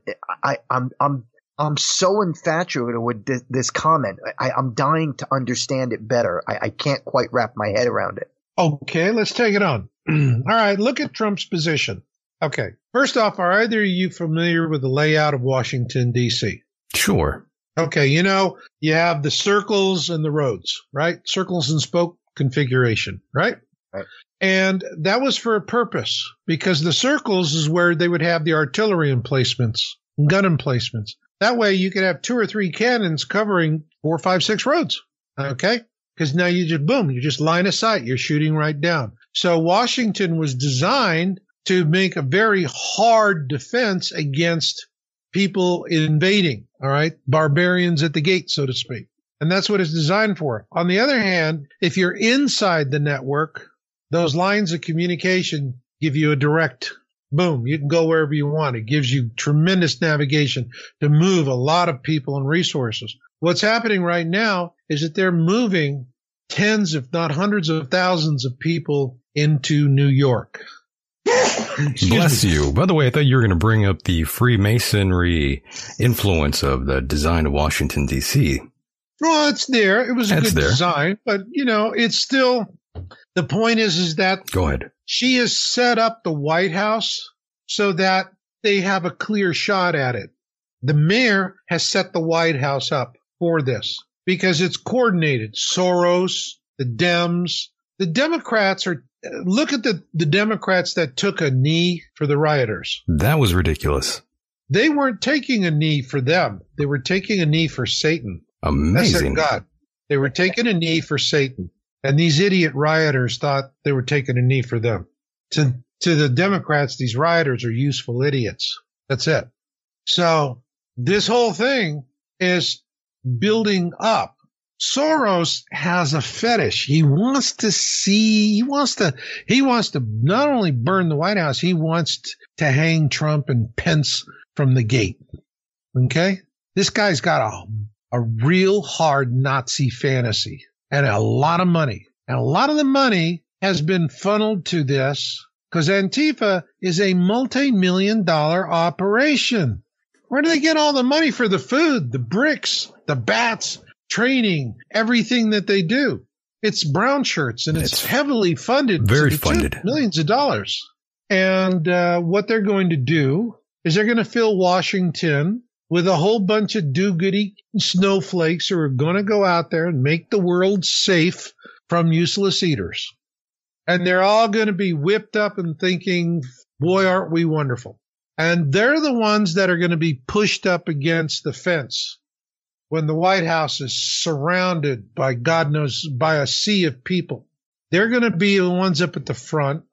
I, I'm I'm I'm so infatuated with this, this comment. I, I'm dying to understand it better. I, I can't quite wrap my head around it. Okay, let's take it on. All right, look at Trump's position. Okay, first off, are either of you familiar with the layout of Washington, D.C.? Sure. Okay, you know, you have the circles and the roads, right? Circles and spoke configuration, right? Right. And that was for a purpose because the circles is where they would have the artillery emplacements, gun emplacements. That way you could have two or three cannons covering four, five, six roads. Okay. Because now you just boom, you just line of sight, you're shooting right down. So Washington was designed to make a very hard defense against people invading, all right? Barbarians at the gate, so to speak. And that's what it's designed for. On the other hand, if you're inside the network, those lines of communication give you a direct boom. You can go wherever you want. It gives you tremendous navigation to move a lot of people and resources. What's happening right now is that they're moving tens, if not hundreds of thousands of people into New York. Bless you. By the way, I thought you were going to bring up the Freemasonry influence of the design of Washington, D.C. Well, it's there. It was a good there. design, but you know, it's still the point is is that Go ahead. she has set up the White House so that they have a clear shot at it. The mayor has set the White House up for this because it's coordinated. Soros, the Dems, the Democrats are look at the, the Democrats that took a knee for the rioters. That was ridiculous. They weren't taking a knee for them. They were taking a knee for Satan. Amazing. God. They were taking a knee for Satan. And these idiot rioters thought they were taking a knee for them. To, to the Democrats, these rioters are useful idiots. That's it. So this whole thing is building up. Soros has a fetish. He wants to see, he wants to, he wants to not only burn the White House, he wants to hang Trump and Pence from the gate. Okay. This guy's got a, a real hard Nazi fantasy and a lot of money. And a lot of the money has been funneled to this because Antifa is a multi-million dollar operation. Where do they get all the money for the food, the bricks, the bats, training, everything that they do? It's brown shirts and it's, it's heavily funded. Very funded. Millions of dollars. And uh, what they're going to do is they're going to fill Washington with a whole bunch of do-goody snowflakes who are going to go out there and make the world safe from useless eaters. And they're all going to be whipped up and thinking, boy, aren't we wonderful. And they're the ones that are going to be pushed up against the fence when the White House is surrounded by God knows by a sea of people. They're going to be the ones up at the front.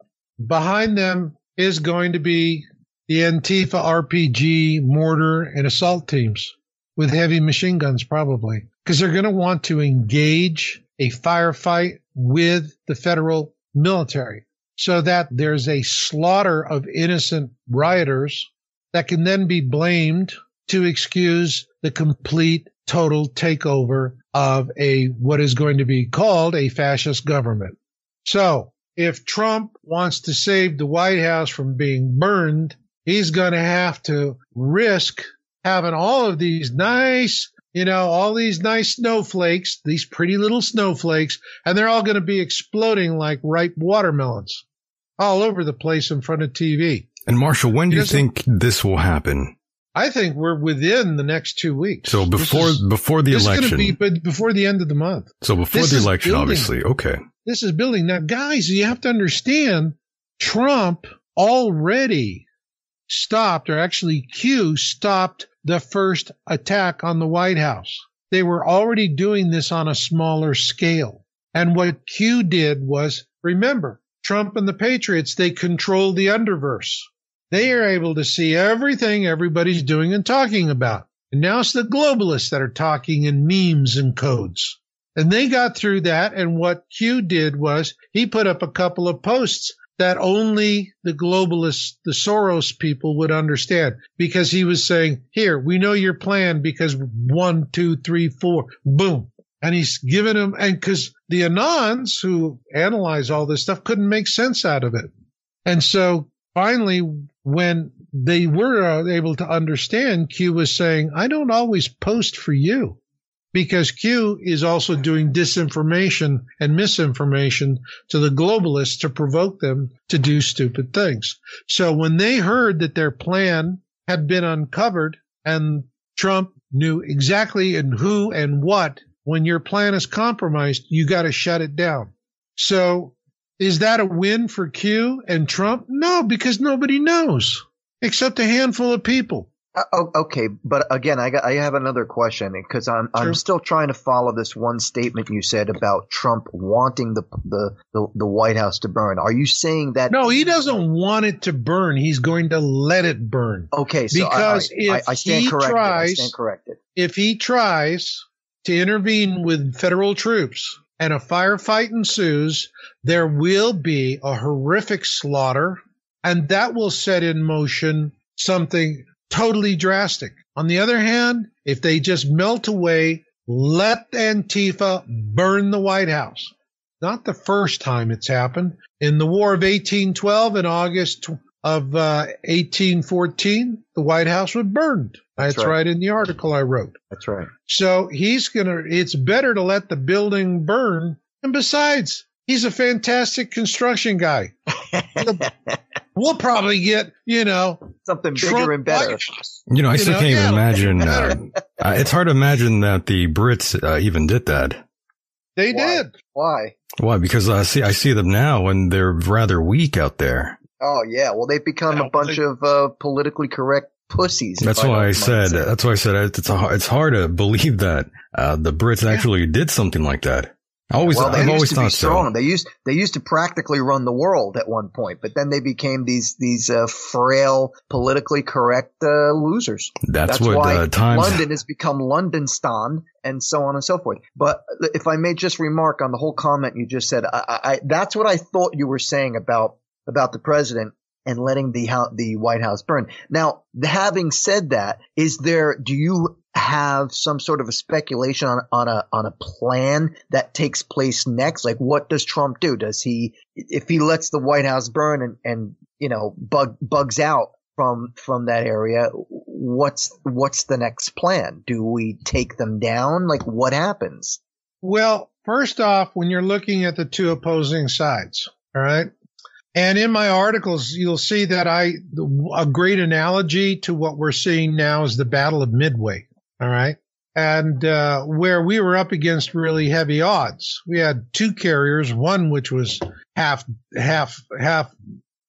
Behind them is going to be the Antifa RPG, mortar, and assault teams with heavy machine guns, probably, because they're going to want to engage a firefight with the federal military so that there's a slaughter of innocent rioters that can then be blamed to excuse the complete total takeover of a what is going to be called a fascist government. So if Trump wants to save the White House from being burned, he's going to have to risk having all of these nice, you know, all these nice snowflakes, these pretty little snowflakes, and they're all going to be exploding like ripe watermelons all over the place in front of TV. And Marshall, when do you think this will happen? I think we're within the next two weeks. So before is, before the election, be, but before the end of the month. So before this the election, building. obviously, okay. This is building now, guys. You have to understand, Trump already stopped, or actually Q stopped the first attack on the White House. They were already doing this on a smaller scale. And what Q did was, remember, Trump and the Patriots, they control the underverse. They are able to see everything everybody's doing and talking about. And now it's the globalists that are talking in memes and codes. And they got through that. And what Q did was he put up a couple of posts that only the globalists, the Soros people would understand because he was saying, here, we know your plan because one, two, three, four, boom. And he's given them, and because the Anons who analyze all this stuff couldn't make sense out of it. And so finally, when they were uh, able to understand, Q was saying, I don't always post for you because Q is also doing disinformation and misinformation to the globalists to provoke them to do stupid things. So when they heard that their plan had been uncovered and Trump knew exactly and who and what, when your plan is compromised, you got to shut it down. So is that a win for Q and Trump? No, because nobody knows except a handful of people. Uh, okay, but again, I got, I have another question because I'm I'm still trying to follow this one statement you said about Trump wanting the, the the the White House to burn. Are you saying that? No, he doesn't want it to burn. He's going to let it burn. Okay, so because I, if I, I stand he corrected. tries, I stand corrected. If he tries to intervene with federal troops and a firefight ensues, there will be a horrific slaughter, and that will set in motion something totally drastic. On the other hand, if they just melt away, let Antifa burn the White House. Not the first time it's happened. In the War of 1812 in August of uh, 1814, the White House was burned. That's, That's right. right. in the article I wrote. That's right. So he's going to, it's better to let the building burn. And besides, he's a fantastic construction guy. we'll probably get, you know, something bigger and better. You know, I still know, can't yeah, even imagine. Uh, uh, it's hard to imagine that the Brits uh, even did that. They Why? did. Why? Why? Because I see, I see them now, and they're rather weak out there. Oh yeah, well they've become a bunch think- of uh, politically correct pussies. That's why I said. Say. That's why I said it's a, it's hard to believe that uh, the Brits yeah. actually did something like that. I always, well, I've always thought strong. so. They used they used to practically run the world at one point, but then they became these these uh, frail, politically correct uh, losers. That's, That's what why uh, times London has become Londonstan, and so on and so forth. But if I may just remark on the whole comment you just said, I, I, that's what I thought you were saying about about the president and letting the the White House burn. Now, having said that, is there? Do you have some sort of a speculation on, on a on a plan that takes place next? Like, what does Trump do? Does he, if he lets the White House burn and and you know bug bugs out from from that area, what's what's the next plan? Do we take them down? Like, what happens? Well, first off, when you're looking at the two opposing sides, all right. And in my articles, you'll see that I, a great analogy to what we're seeing now is the Battle of Midway. All right. And uh, where we were up against really heavy odds, we had two carriers, one which was half, half, half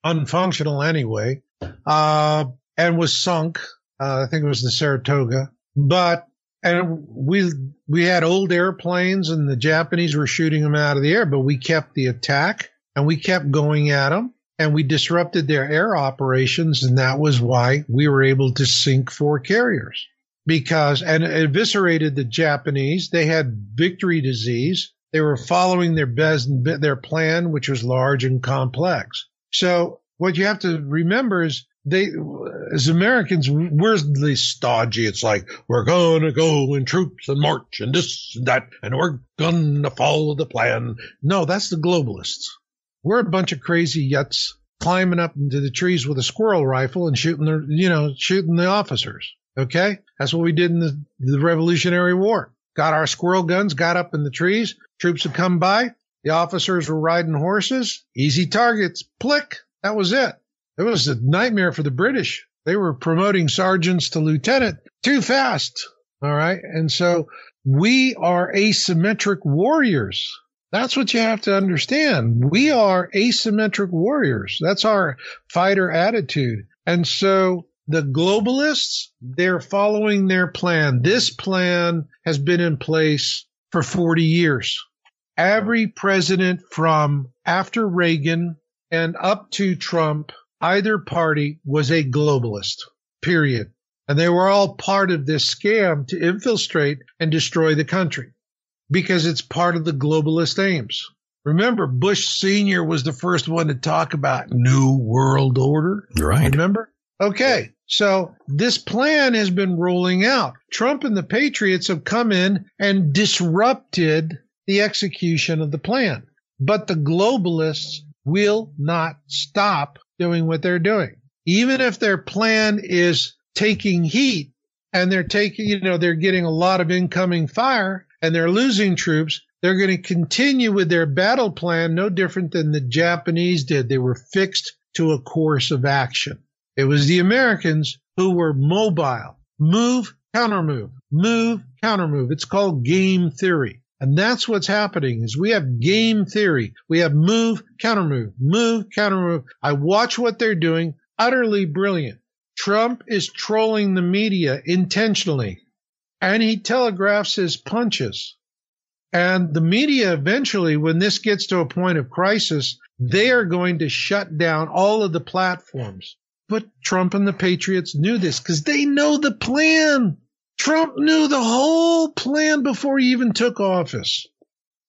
unfunctional anyway, uh, and was sunk. Uh, I think it was the Saratoga, but and we we had old airplanes, and the Japanese were shooting them out of the air, but we kept the attack and we kept going at them, and we disrupted their air operations, and that was why we were able to sink four carriers because and eviscerated the Japanese. They had victory disease. They were following their best their plan, which was large and complex. So what you have to remember is they, as Americans, we're the stodgy. It's like we're gonna go in troops and march and this and that, and we're gonna follow the plan. No, that's the globalists. We're a bunch of crazy yuts climbing up into the trees with a squirrel rifle and shooting the, you know, shooting the officers. Okay. That's what we did in the, the Revolutionary War. Got our squirrel guns, got up in the trees. Troops would come by. The officers were riding horses. Easy targets. Plick. That was it. It was a nightmare for the British. They were promoting sergeants to lieutenant too fast. All right. And so we are asymmetric warriors. That's what you have to understand. We are asymmetric warriors. That's our fighter attitude. And so the globalists, they're following their plan. This plan has been in place for 40 years. Every president from after Reagan and up to Trump, either party was a globalist, period. And they were all part of this scam to infiltrate and destroy the country because it's part of the globalist aims. Remember, Bush Sr. was the first one to talk about New World Order. Right. Remember? Okay. So this plan has been rolling out. Trump and the Patriots have come in and disrupted the execution of the plan. But the globalists will not stop doing what they're doing. Even if their plan is taking heat and they're taking, you know, they're getting a lot of incoming fire and they're losing troops, they're going to continue with their battle plan no different than the Japanese did. They were fixed to a course of action. It was the Americans who were mobile. Move, countermove, move, countermove. It's called game theory. And that's what's happening is we have game theory. We have move, countermove, move, countermove. I watch what they're doing. Utterly brilliant. Trump is trolling the media intentionally and he telegraphs his punches. And the media eventually, when this gets to a point of crisis, they are going to shut down all of the platforms. But Trump and the Patriots knew this because they know the plan. Trump knew the whole plan before he even took office.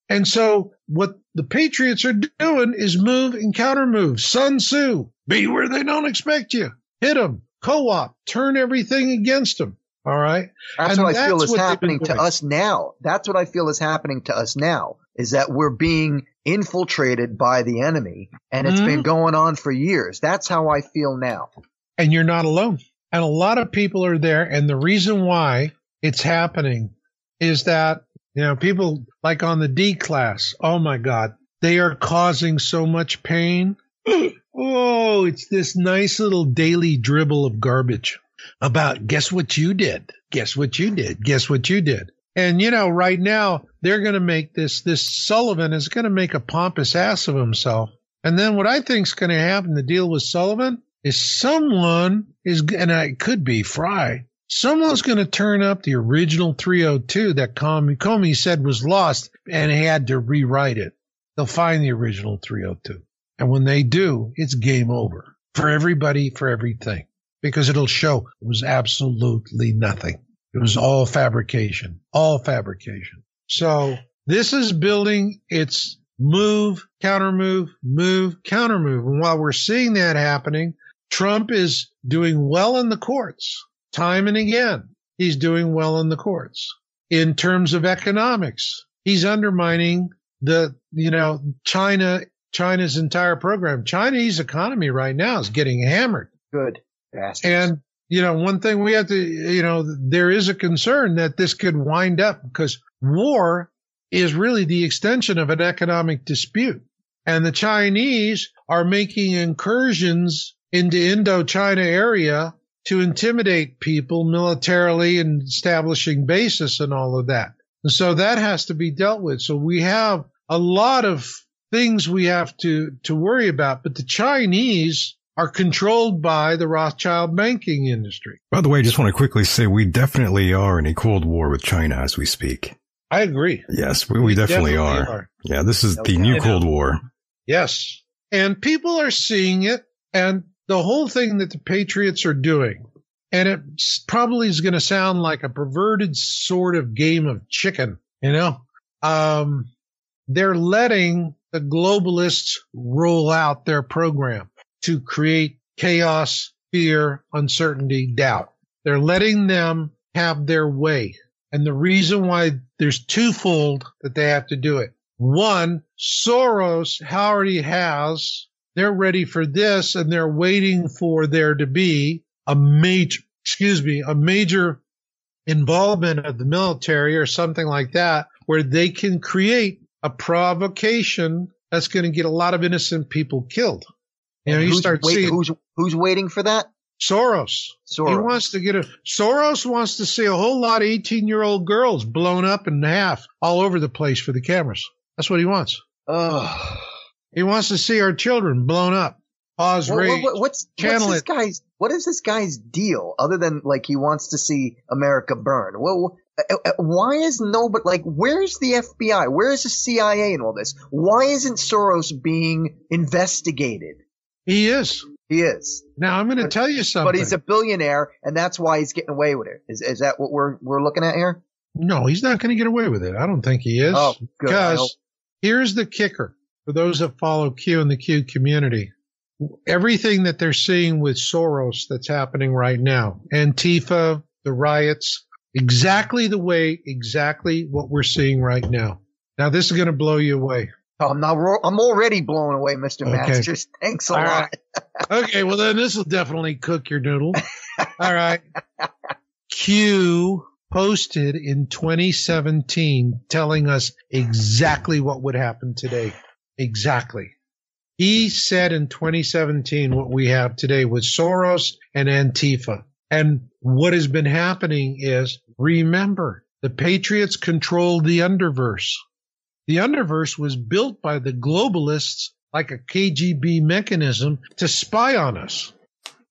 And so what the Patriots are doing is move and counter move. Sun Tzu, be where they don't expect you. Hit them. Co-op. Turn everything against them. All right. That's and what I feel is happening to us now. That's what I feel is happening to us now is that we're being infiltrated by the enemy and it's mm-hmm. been going on for years. That's how I feel now. And you're not alone. And a lot of people are there. And the reason why it's happening is that, you know, people like on the D class, oh my God, they are causing so much pain. oh, it's this nice little daily dribble of garbage about guess what you did? Guess what you did? Guess what you did? And you know, right now they're going to make this this Sullivan is going to make a pompous ass of himself. And then what I think is going to happen, the deal with Sullivan, is someone is, and it could be Fry, someone's going to turn up the original 302 that Comey, Comey said was lost and had to rewrite it. They'll find the original 302. And when they do, it's game over for everybody, for everything, because it'll show it was absolutely nothing. It was all fabrication, all fabrication. So this is building its move, counter move, move, counter move. And while we're seeing that happening, Trump is doing well in the courts time and again. He's doing well in the courts. In terms of economics, he's undermining the, you know, China, China's entire program. Chinese economy right now is getting hammered. Good. Bastards. And, you know, one thing we have to, you know, there is a concern that this could wind up because war is really the extension of an economic dispute. And the Chinese are making incursions into Indochina area to intimidate people militarily and establishing bases and all of that. And so that has to be dealt with. So we have a lot of things we have to, to worry about, but the Chinese are controlled by the Rothschild banking industry. By the way, I just want to quickly say we definitely are in a Cold War with China as we speak. I agree. Yes, we, we definitely, definitely are. are. Yeah, this is the new Cold War. Yes. And people are seeing it. And the whole thing that the Patriots are doing, and it probably is going to sound like a perverted sort of game of chicken, you know, um, they're letting the globalists roll out their program to create chaos, fear, uncertainty, doubt. They're letting them have their way. And the reason why there's twofold that they have to do it. One, Soros already has they're ready for this and they're waiting for there to be a major, excuse me, a major involvement of the military or something like that where they can create a provocation that's going to get a lot of innocent people killed. You know, you start wait, seeing who's who's waiting for that? Soros. Soros. He wants to get a Soros wants to see a whole lot of 18 year old girls blown up in half all over the place for the cameras. That's what he wants. Oh. He wants to see our children blown up. Pause what, what, what, what's, what's this guy's what is this guy's deal other than like he wants to see America burn? Well, uh, uh, why is nobody like where's the FBI? Where's the CIA and all this? Why isn't Soros being investigated? He is. He is. Now I'm going to tell you something. But he's a billionaire, and that's why he's getting away with it. Is is that what we're we're looking at here? No, he's not going to get away with it. I don't think he is. Oh, because here's the kicker: for those that follow Q and the Q community, everything that they're seeing with Soros that's happening right now, Antifa, the riots, exactly the way, exactly what we're seeing right now. Now, this is going to blow you away. I'm not. I'm already blown away, Mister okay. Masters. Thanks a All lot. Right. okay, well then this will definitely cook your noodle. All right. Q posted in 2017 telling us exactly what would happen today. Exactly. He said in 2017 what we have today with Soros and Antifa. And what has been happening is remember, the Patriots controlled the underverse. The underverse was built by the globalists like a KGB mechanism to spy on us.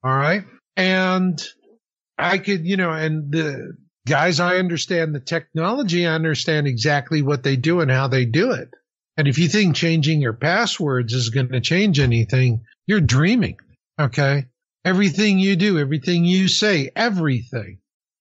All right. And I could, you know, and the guys, I understand the technology. I understand exactly what they do and how they do it. And if you think changing your passwords is going to change anything, you're dreaming. Okay. Everything you do, everything you say, everything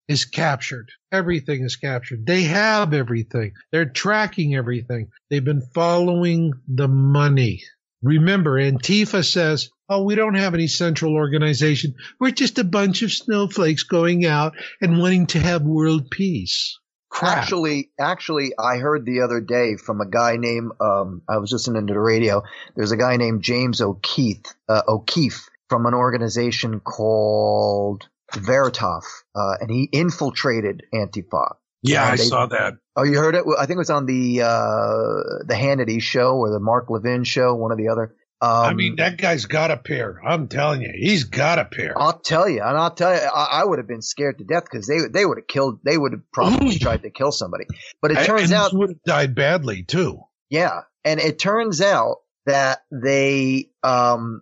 is captured. Everything is captured. They have everything. They're tracking everything. They've been following the money. Remember, Antifa says, Oh, we don't have any central organization. We're just a bunch of snowflakes going out and wanting to have world peace. Crap. Actually, actually, I heard the other day from a guy named um, I was listening to the radio. There's a guy named James O'Keefe, uh, O'Keefe from an organization called Veritas, uh, and he infiltrated Antifa. Yeah, I saw that. Oh, you heard it? I think it was on the uh, the Hannity show or the Mark Levin show, one or the other. Um, I mean, that guy's got a pair. I'm telling you, he's got a pair. I'll tell you, and I'll tell you, I, I would have been scared to death because they they would have killed. They would have probably tried to kill somebody. But it turns and out would have died badly too. Yeah, and it turns out that they um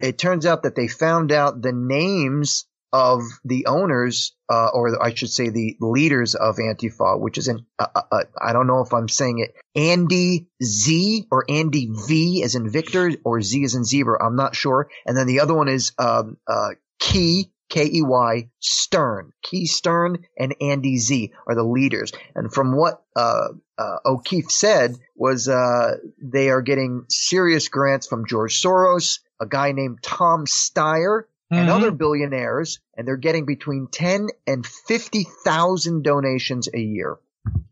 it turns out that they found out the names of the owners, uh, or I should say the leaders of Antifa, which is an, uh, uh, uh, I don't know if I'm saying it, Andy Z or Andy V as in Victor or Z as in zebra. I'm not sure. And then the other one is, um, uh, Key, K-E-Y, Stern. Key Stern and Andy Z are the leaders. And from what, uh, uh, O'Keefe said was, uh, they are getting serious grants from George Soros, a guy named Tom Steyer, and Mhm. other billionaires, and they're getting between 10 and 50,000 donations a year.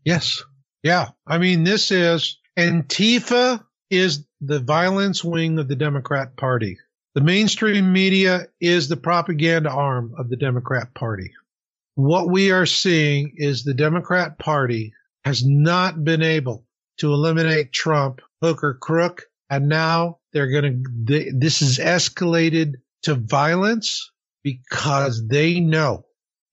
Yes. Yeah. I mean, this is Antifa is the violence wing of the Democrat Party. The mainstream media is the propaganda arm of the Democrat Party. What we are seeing is the Democrat Party has not been able to eliminate Trump, hook or crook, and now they're going to, this is escalated to violence because they know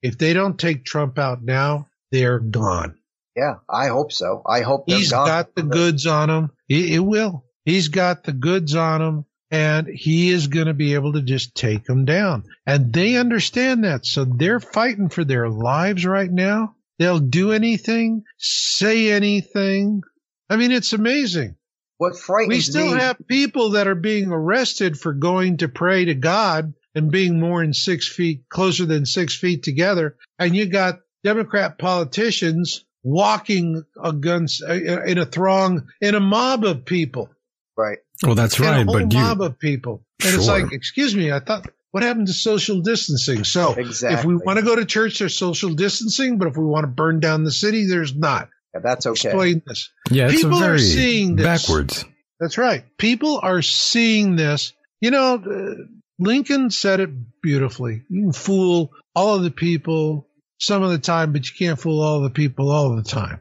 if they don't take Trump out now, they're gone. Yeah, I hope so. I hope He's gone. got the goods on him. He, it will. He's got the goods on him and he is going to be able to just take them down. And they understand that. So they're fighting for their lives right now. They'll do anything, say anything. I mean, it's amazing. What frightens We still me, have people that are being arrested for going to pray to God and being more than six feet, closer than six feet together. And you got Democrat politicians walking against uh, in a throng, in a mob of people. right? Well, that's In right. a whole But you, a mob of people. And it's like, excuse me, I thought, what happened to social distancing? So Exactly. if we want to go to church, there's social distancing, but if we want to burn down the city, there's not. Yeah, that's okay. Explain this. yeah, it's people a are very seeing this. backwards. That's right. People are seeing this. You know, uh, Lincoln said it beautifully. You can fool all of the people some of the time, but you can't fool all the people all the time.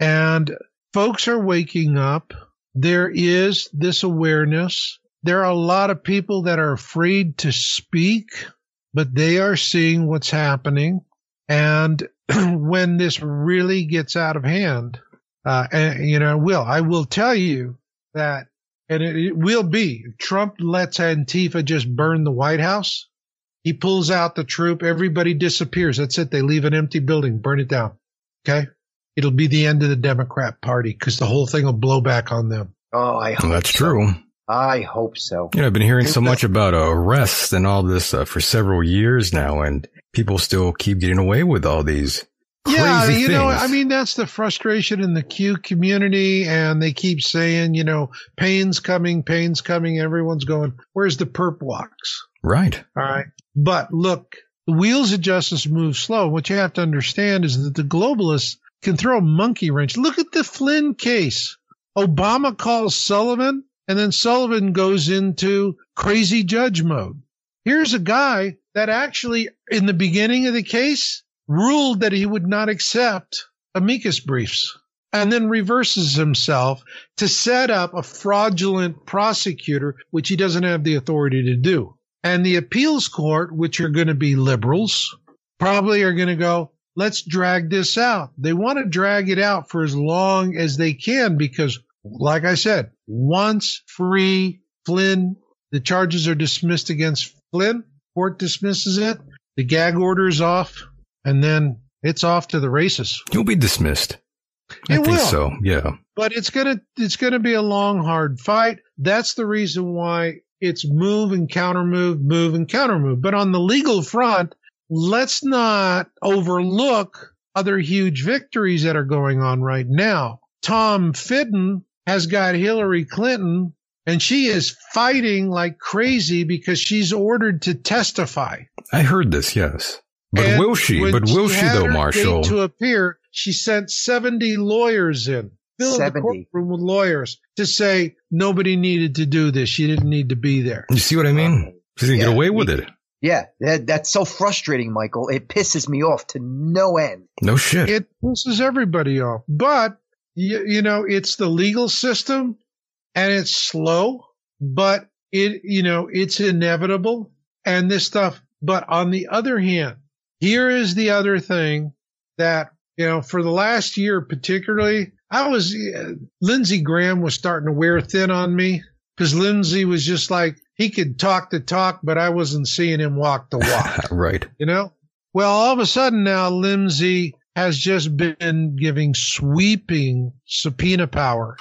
And folks are waking up. There is this awareness. There are a lot of people that are afraid to speak, but they are seeing what's happening. And when this really gets out of hand, uh, and, you know, it will, I will tell you that, and it, it will be, if Trump lets Antifa just burn the White House. He pulls out the troop. Everybody disappears. That's it. They leave an empty building, burn it down. Okay. It'll be the end of the Democrat party because the whole thing will blow back on them. Oh, I hope Well, that's so. true. I hope so. You know, I've been hearing so much about arrests and all this uh, for several years now, and people still keep getting away with all these crazy yeah, you things. know, I mean, that's the frustration in the Q community, and they keep saying, you know, pain's coming, pain's coming. Everyone's going, where's the perp walks? right? All right. But look, the wheels of justice move slow. What you have to understand is that the globalists can throw a monkey wrench. Look at the Flynn case. Obama calls Sullivan, and then Sullivan goes into crazy judge mode. Here's a guy that actually, in the beginning of the case, ruled that he would not accept amicus briefs and then reverses himself to set up a fraudulent prosecutor, which he doesn't have the authority to do. And the appeals court, which are going to be liberals, probably are going to go, let's drag this out. They want to drag it out for as long as they can because, like I said, once free Flynn, the charges are dismissed against Flynn, court dismisses it, the gag order is off, and then it's off to the races. He'll be dismissed. I It think will. so. Yeah. But it's gonna it's gonna be a long, hard fight. That's the reason why it's move and counter move, move and counter move. But on the legal front, let's not overlook other huge victories that are going on right now. Tom Fitton has got Hillary Clinton and she is fighting like crazy because she's ordered to testify. I heard this, yes. But And will she? But will she, had though, her Marshall? date To appear, she sent 70 lawyers in, filled the 70. courtroom with lawyers to say nobody needed to do this. She didn't need to be there. You see what I mean? She didn't Yeah. get away with it. Yeah, that, that's so frustrating, Michael. It pisses me off to no end. No shit. It pisses everybody off. But, you, you know, it's the legal system and it's slow, but it, you know, it's inevitable and this stuff. But on the other hand, here is the other thing that, you know, for the last year particularly, I was, uh, Lindsey Graham was starting to wear thin on me because Lindsey was just like, he could talk the talk, but I wasn't seeing him walk the walk. right. You know? Well, all of a sudden now, Lindsey has just been giving sweeping subpoena power,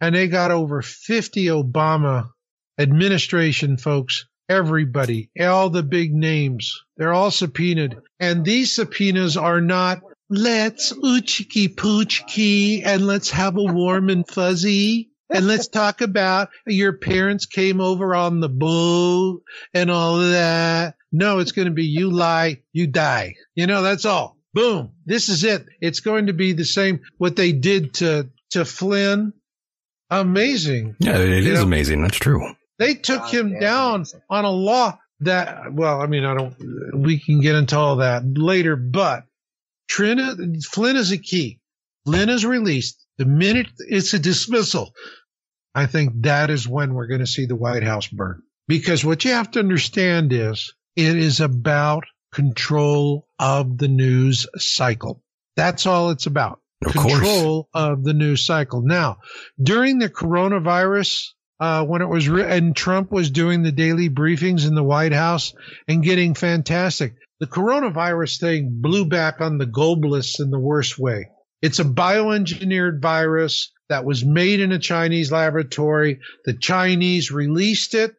and they got over 50 Obama administration folks, everybody, all the big names. They're all subpoenaed. And these subpoenas are not let's oochiki poochiki and let's have a warm and fuzzy and let's talk about your parents came over on the boat and all of that. No, it's going to be you lie, you die. You know, that's all. Boom. This is it. It's going to be the same what they did to to Flynn. Amazing. Yeah, it You is know, amazing. That's true. They took God him damn down on a law that, well, I mean, I don't, we can get into all that later, but Trina, Flynn is a key. Flynn is released. The minute it's a dismissal, I think that is when we're going to see the White House burn. Because what you have to understand is it is about control of the news cycle. That's all it's about Of course. control of the news cycle. Now, during the coronavirus, uh, when it was re- and Trump was doing the daily briefings in the White House and getting fantastic, the coronavirus thing blew back on the globalists in the worst way. It's a bioengineered virus that was made in a Chinese laboratory. The Chinese released it.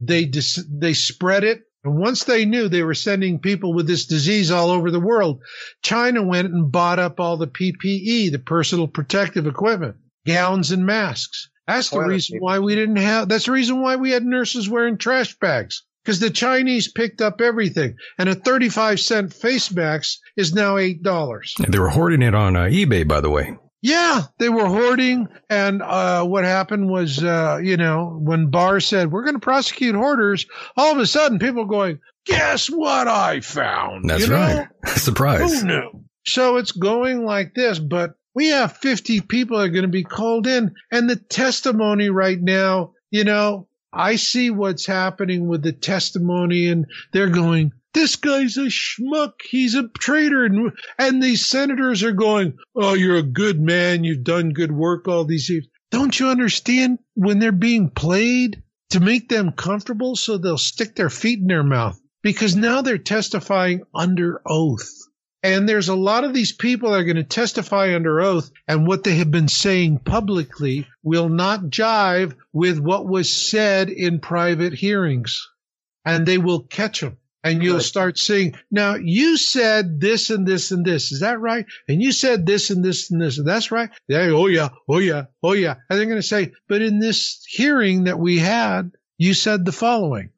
They dis- they spread it. And once they knew they were sending people with this disease all over the world, China went and bought up all the PPE, the personal protective equipment, gowns and masks. That's the reason why we didn't have, that's the reason why we had nurses wearing trash bags. Because the Chinese picked up everything. And a 35 cent face mask is now $8. They were hoarding it on uh, eBay, by the way. Yeah, they were hoarding. And uh, what happened was, uh, you know, when Barr said, we're going to prosecute hoarders, all of a sudden people are going, guess what I found? That's You know? right. Surprise. Who knew? So it's going like this, but we have 50 people that are going to be called in. And the testimony right now, you know, I see what's happening with the testimony and they're going, this guy's a schmuck. He's a traitor. And, and these senators are going, oh, you're a good man. You've done good work all these years. Don't you understand when they're being played to make them comfortable so they'll stick their feet in their mouth? Because now they're testifying under oath. And there's a lot of these people that are going to testify under oath, and what they have been saying publicly will not jive with what was said in private hearings. And they will catch them. And you'll Good. start seeing, now you said this and this and this. Is that right? And you said this and this and this. And that's right. Yeah. Oh, yeah. Oh, yeah. Oh, yeah. And they're going to say, but in this hearing that we had, you said the following.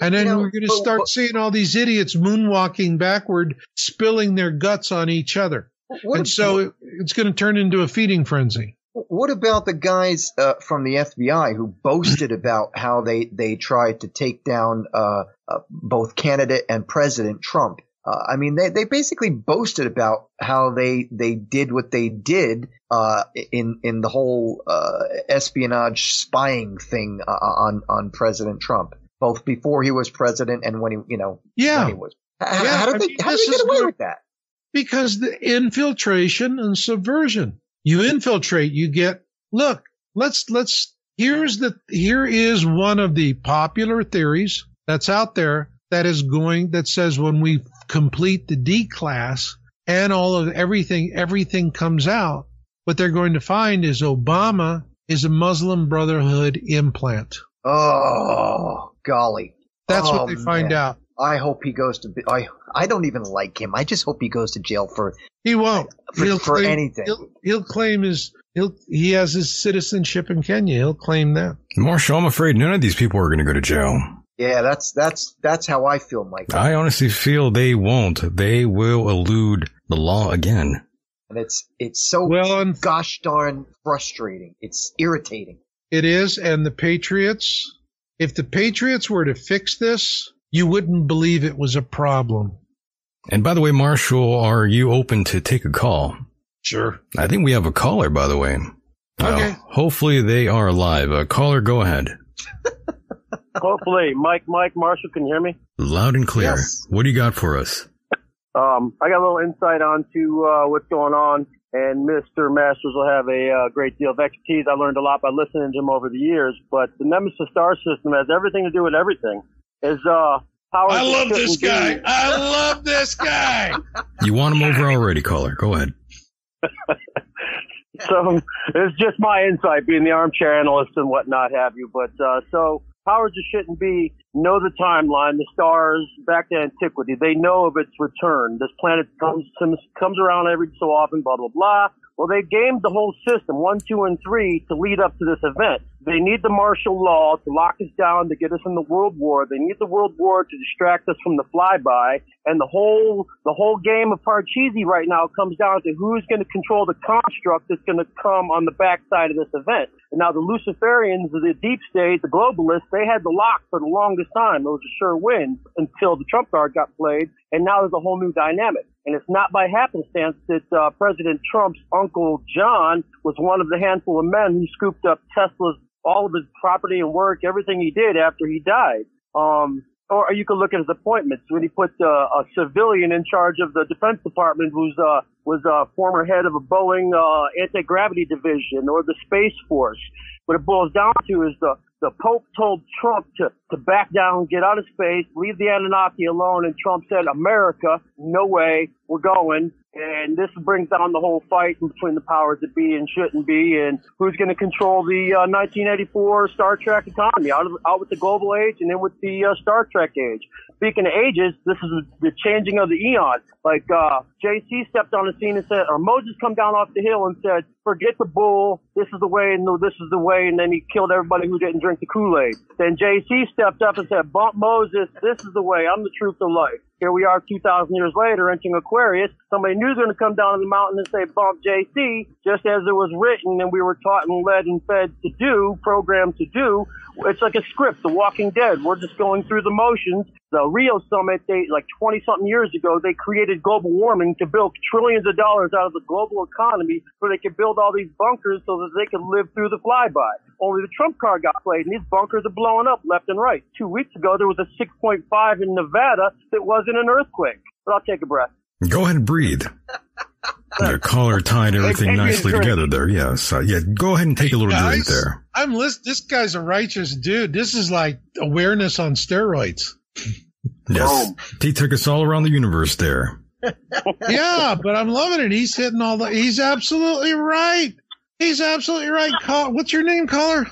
And then You know, we're going to start but- seeing all these idiots moonwalking backward, spilling their guts on each other. What, and so it, it's going to turn into a feeding frenzy. what about the guys uh, from the FBI who boasted about how they, they tried to take down uh, uh, both candidate and President Trump? Uh, I mean, they, they basically boasted about how they they did what they did uh, in in the whole uh, espionage spying thing on on President Trump, both before he was president and when he you know Yeah. when he was. How, Yeah, how did they mean, how did they get away where- with that? because the infiltration and subversion. You infiltrate, you get, look, let's, let's, here's the, here is one of the popular theories that's out there that is going, that says when we complete the D class and all of everything, everything comes out, what they're going to find is Obama is a Muslim Brotherhood implant. Oh golly, That's Oh, what they find man. out. I hope he goes to. I I don't even like him. I just hope he goes to jail for He won't. For- he'll for claim, anything. He'll, he'll claim his. He'll. He has his citizenship in Kenya. He'll claim that. Marshall, I'm afraid none of these people are going to go to jail. Yeah, that's that's that's how I feel, Mike. I honestly feel they won't. They will elude the law again. And it's it's so Well, and gosh darn frustrating. It's irritating. it is. And the Patriots. If the Patriots were to fix this, you wouldn't believe it was a problem. And by the way, Marshall, are you open to take a call? Sure. I think we have a caller, by the way. Okay. Uh, hopefully they are alive. Uh, caller, go ahead. Hopefully, Mike, Mike, Marshall can you hear me. Loud and clear. Yes. What do you got for us? Um, I got a little insight onto uh, what's going on, and Mr. Masters will have a uh, great deal of expertise. I learned a lot by listening to him over the years. But the Nemesis star system has everything to do with everything. Is uh, power. I love this guy. be- I love this guy. You want him over already, caller. Go ahead. so it's just my insight, being the armchair analyst and whatnot have you. But uh, so powers just shouldn't be know the timeline, the stars back to antiquity. They know of its return. This planet comes, comes around every so often. Blah blah blah. Well, they gamed the whole system, one, two, and three, to lead up to this event. They need the martial law to lock us down to get us in the world war. They need the world war to distract us from the flyby. And the whole, the whole game of Parcheesi right now comes down to who's going to control the construct that's going to come on the backside of this event. And now the Luciferians, the deep state, the globalists, they had the lock for the longest time. It was a sure win until the Trump card got played. And now there's a whole new dynamic. And it's not by happenstance that uh, President Trump's uncle John was one of the handful of men who scooped up Tesla's all of his property and work, everything he did after he died. Um, or you could look at his appointments when he put uh, a civilian in charge of the Defense Department, who's uh, was a former head of a Boeing uh, anti-gravity division or the Space Force. What it boils down to is the the Pope told Trump to, to back down, get out of space, leave the Anunnaki alone, and Trump said, America, no way, we're going. And this brings down the whole fight between the powers that be and shouldn't be, and who's going to control the uh, 1984 Star Trek economy, out, of, out with the global age and in with the uh, Star Trek age. Speaking of ages, this is the changing of the eon. Like uh, JC stepped on the scene and said, or Moses come down off the hill and said, "Forget the bull. This is the way, and this is the way." And then he killed everybody who didn't drink the Kool Aid. Then JC stepped up and said, "Bump Moses. This is the way. I'm the truth of life." Here we are 2,000 years later entering Aquarius. Somebody new is going to come down on the mountain and say, bump JC, just as it was written and we were taught and led and fed to do, programmed to do. It's like a script, The Walking Dead. We're just going through the motions. The Rio Summit, they, like 20 something years ago, they created global warming to build trillions of dollars out of the global economy so they could build all these bunkers so that they could live through the flyby. Only the Trump card got played and these bunkers are blowing up left and right. Two weeks ago, there was a 6.5 in Nevada that wasn't an earthquake. But I'll take a breath. Go ahead and breathe. The caller tied everything Take me a nicely together there. Yes. Uh, yeah. Go ahead and take a little drink there. I'm list. This guy's a righteous dude. This is like awareness on steroids. Yes. He took us all around the universe there. yeah, but I'm loving it. He's hitting all the. He's absolutely right. He's absolutely right. Call, what's your name, caller?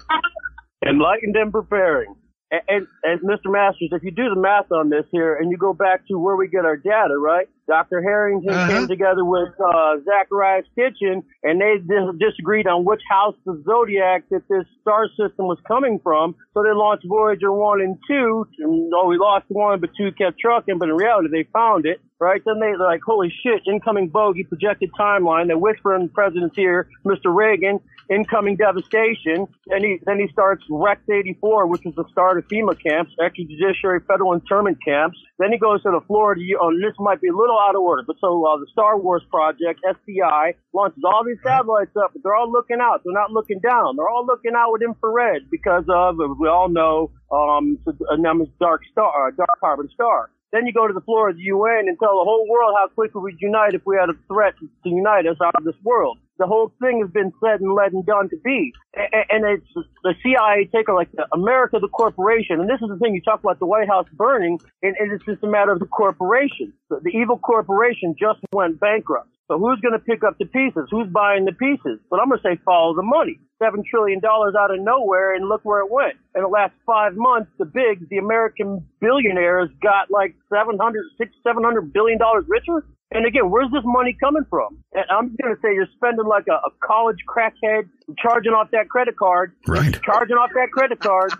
enlightened and preparing. And, and, and Mr. Masters, if you do the math on this here and you go back to where we get our data, right? Dr. Harrington Uh-huh. came together with uh, Zecharia Sitchin and they dis- disagreed on which house of zodiac that this star system was coming from. So they launched Voyager 1 and 2. And, oh, we lost one, but 2 kept trucking, but in reality they found it. Right? Then they, they're like, holy shit, incoming bogey, projected timeline. They whisper in the president's ear, Mr. Reagan, incoming devastation. Then he then he starts Rex 84, which is the start of FEMA camps, extrajudiciary federal internment camps. Then he goes to the Florida. Oh, this might be a little out of order, but so uh, the Star Wars project, SDI, launches all these satellites up, but they're all looking out. They're not looking down. They're all looking out with infrared because of we all know um, name is dark star, uh, dark carbon star. Then you go to the floor of the UN and tell the whole world how quickly we'd unite if we had a threat to unite us out of this world. The whole thing has been said and led and done to be. And it's the CIA take like the America, the corporation. And this is the thing you talk about the White House burning, and it's just a matter of the corporation. The evil corporation just went bankrupt. So who's going to pick up the pieces? Who's buying the pieces? But I'm going to say follow the money. Seven trillion dollars out of nowhere, and look where it went. In the last five months, the bigs, the American billionaires, got like seven hundred, six, seven hundred billion dollars richer. And again, where's this money coming from? And I'm going to say you're spending like a, a college crackhead, charging off that credit card, Right. charging off that credit card.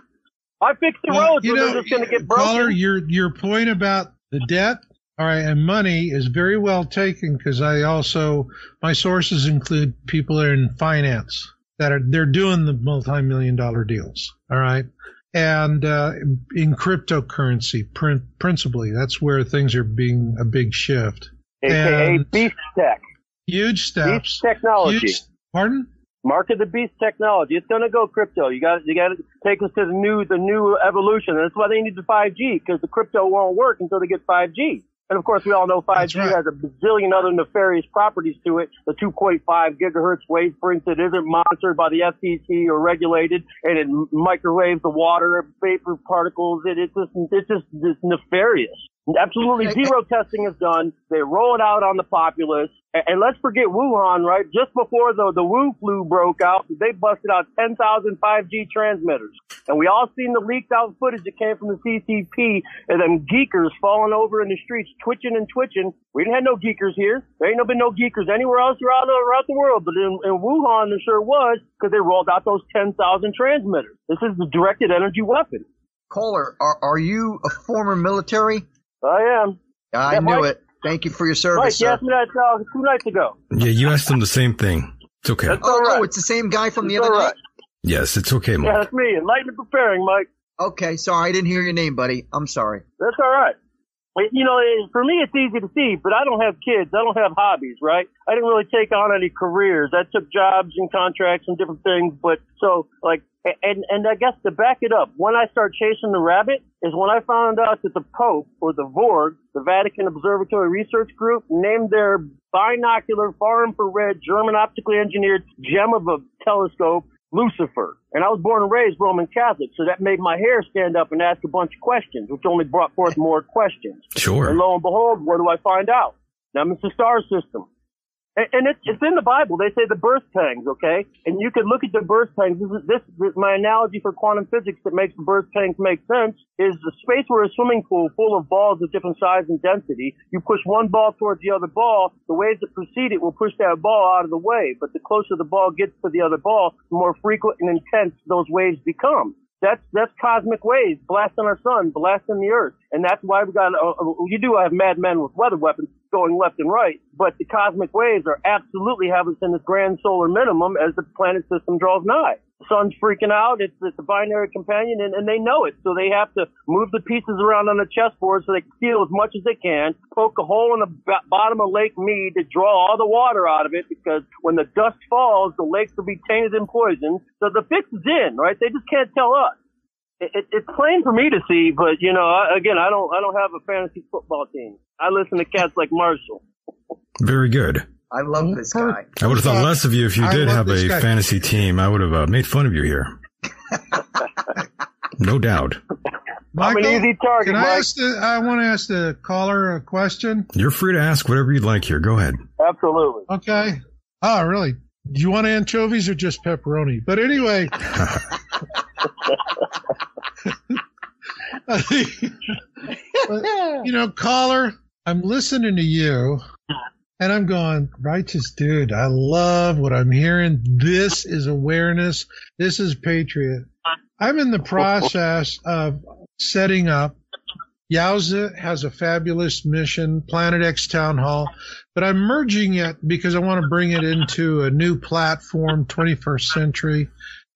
I fixed the Well, roads, so they're just going to get uh, broken. caller, your your point about the debt, all right, and money is very well taken because I also my sources include people in finance that are they're doing the multi-million dollar deals, all right, and uh, in cryptocurrency, prin- principally, that's where things are being a big shift. AKA and- beast tech, Huge steps beast technology. Huge, pardon? Mark of the beast technology. It's gonna go crypto. You got you got to take us to the new the new evolution. And that's why they need the 5G because the crypto won't work until they get 5G. And of course, we all know 5G right. has a bazillion other nefarious properties to it. The 2.5 gigahertz waveform that isn't monitored by the FCC or regulated, and it microwaves the water, and vapor particles. It, it's just, it's just it's nefarious. Absolutely zero testing is done. They roll it out on the populace. And, and let's forget Wuhan, right? Just before the, the Wu flu broke out, they busted out 10,000 5G transmitters. And we all seen the leaked out footage that came from the CCP and them geekers falling over in the streets, twitching and twitching. We didn't have no geekers here. There ain't no been no geekers anywhere else around, around the world. But in, in Wuhan, there sure was because they rolled out those 10,000 transmitters. This is the directed energy weapon. Caller, are, are you a former military? I am. I Yeah, knew Mike- it. Thank you for your Mike, service, you sir. asked me that uh, two nights ago. Yeah, you asked them the same thing. It's okay. That's Oh, all right. oh, it's the same guy from the other all night? Yes, it's okay, Mike. Yeah, that's me. Enlightenment preparing, Mike. Okay, sorry, I didn't hear your name, buddy. I'm sorry. That's all right. You know, for me, it's easy to see, but I don't have kids. I don't have hobbies, right? I didn't really take on any careers. I took jobs and contracts and different things, but so like, and and I guess to back it up, when I start chasing the rabbit is when I found out that the Pope or the Vorg, the Vatican Observatory Research Group, named their binocular far infrared German optically engineered gem of a telescope Lucifer. And I was born and raised Roman Catholic, so that made my hair stand up and ask a bunch of questions, which only brought forth more questions. Sure. And lo and behold, what do I find out? Now it's the star system. And, and it's, it's in the Bible. They say the birth pangs, okay? And you can look at the birth pangs. This is, this is my analogy for quantum physics that makes the birth pangs make sense is the space where a swimming pool full of balls of different size and density. You push one ball towards the other ball. The waves that precede it will push that ball out of the way. But the closer the ball gets to the other ball, the more frequent and intense those waves become. That's that's cosmic waves blasting our sun, blasting the earth, and that's why we got. Uh, uh, you do have madmen with weather weapons going left and right, but the cosmic waves are absolutely having us in this grand solar minimum as the planet system draws nigh. Sun's freaking out. It's it's a binary companion, and, and they know it, so they have to move the pieces around on the chessboard so they can steal as much as they can, poke a hole in the b- bottom of Lake Mead to draw all the water out of it, because when the dust falls, the lakes will be tainted and poisoned. So the fix is in, right? They just can't tell us it, it, it's plain for me to see, but you know, I, again, I don't, I don't have a fantasy football team. I listen to cats like Marshall. Very good. I love this guy. I would have thought less of you if you I did have a guy. fantasy team. I would have uh, made fun of you here. no doubt. I'm an easy target, Can I Mike. ask the, I want to ask the caller a question. You're free to ask whatever you'd like here. Go ahead. Absolutely. Okay. Oh, really? Do you want anchovies or just pepperoni? But anyway, you know, caller, I'm listening to you and I'm going, righteous dude, I love what I'm hearing. This is awareness. This is patriot. I'm in the process of setting up. YOWUSA has a fabulous mission, Planet X Town Hall, but I'm merging it because I want to bring it into a new platform, 21st century.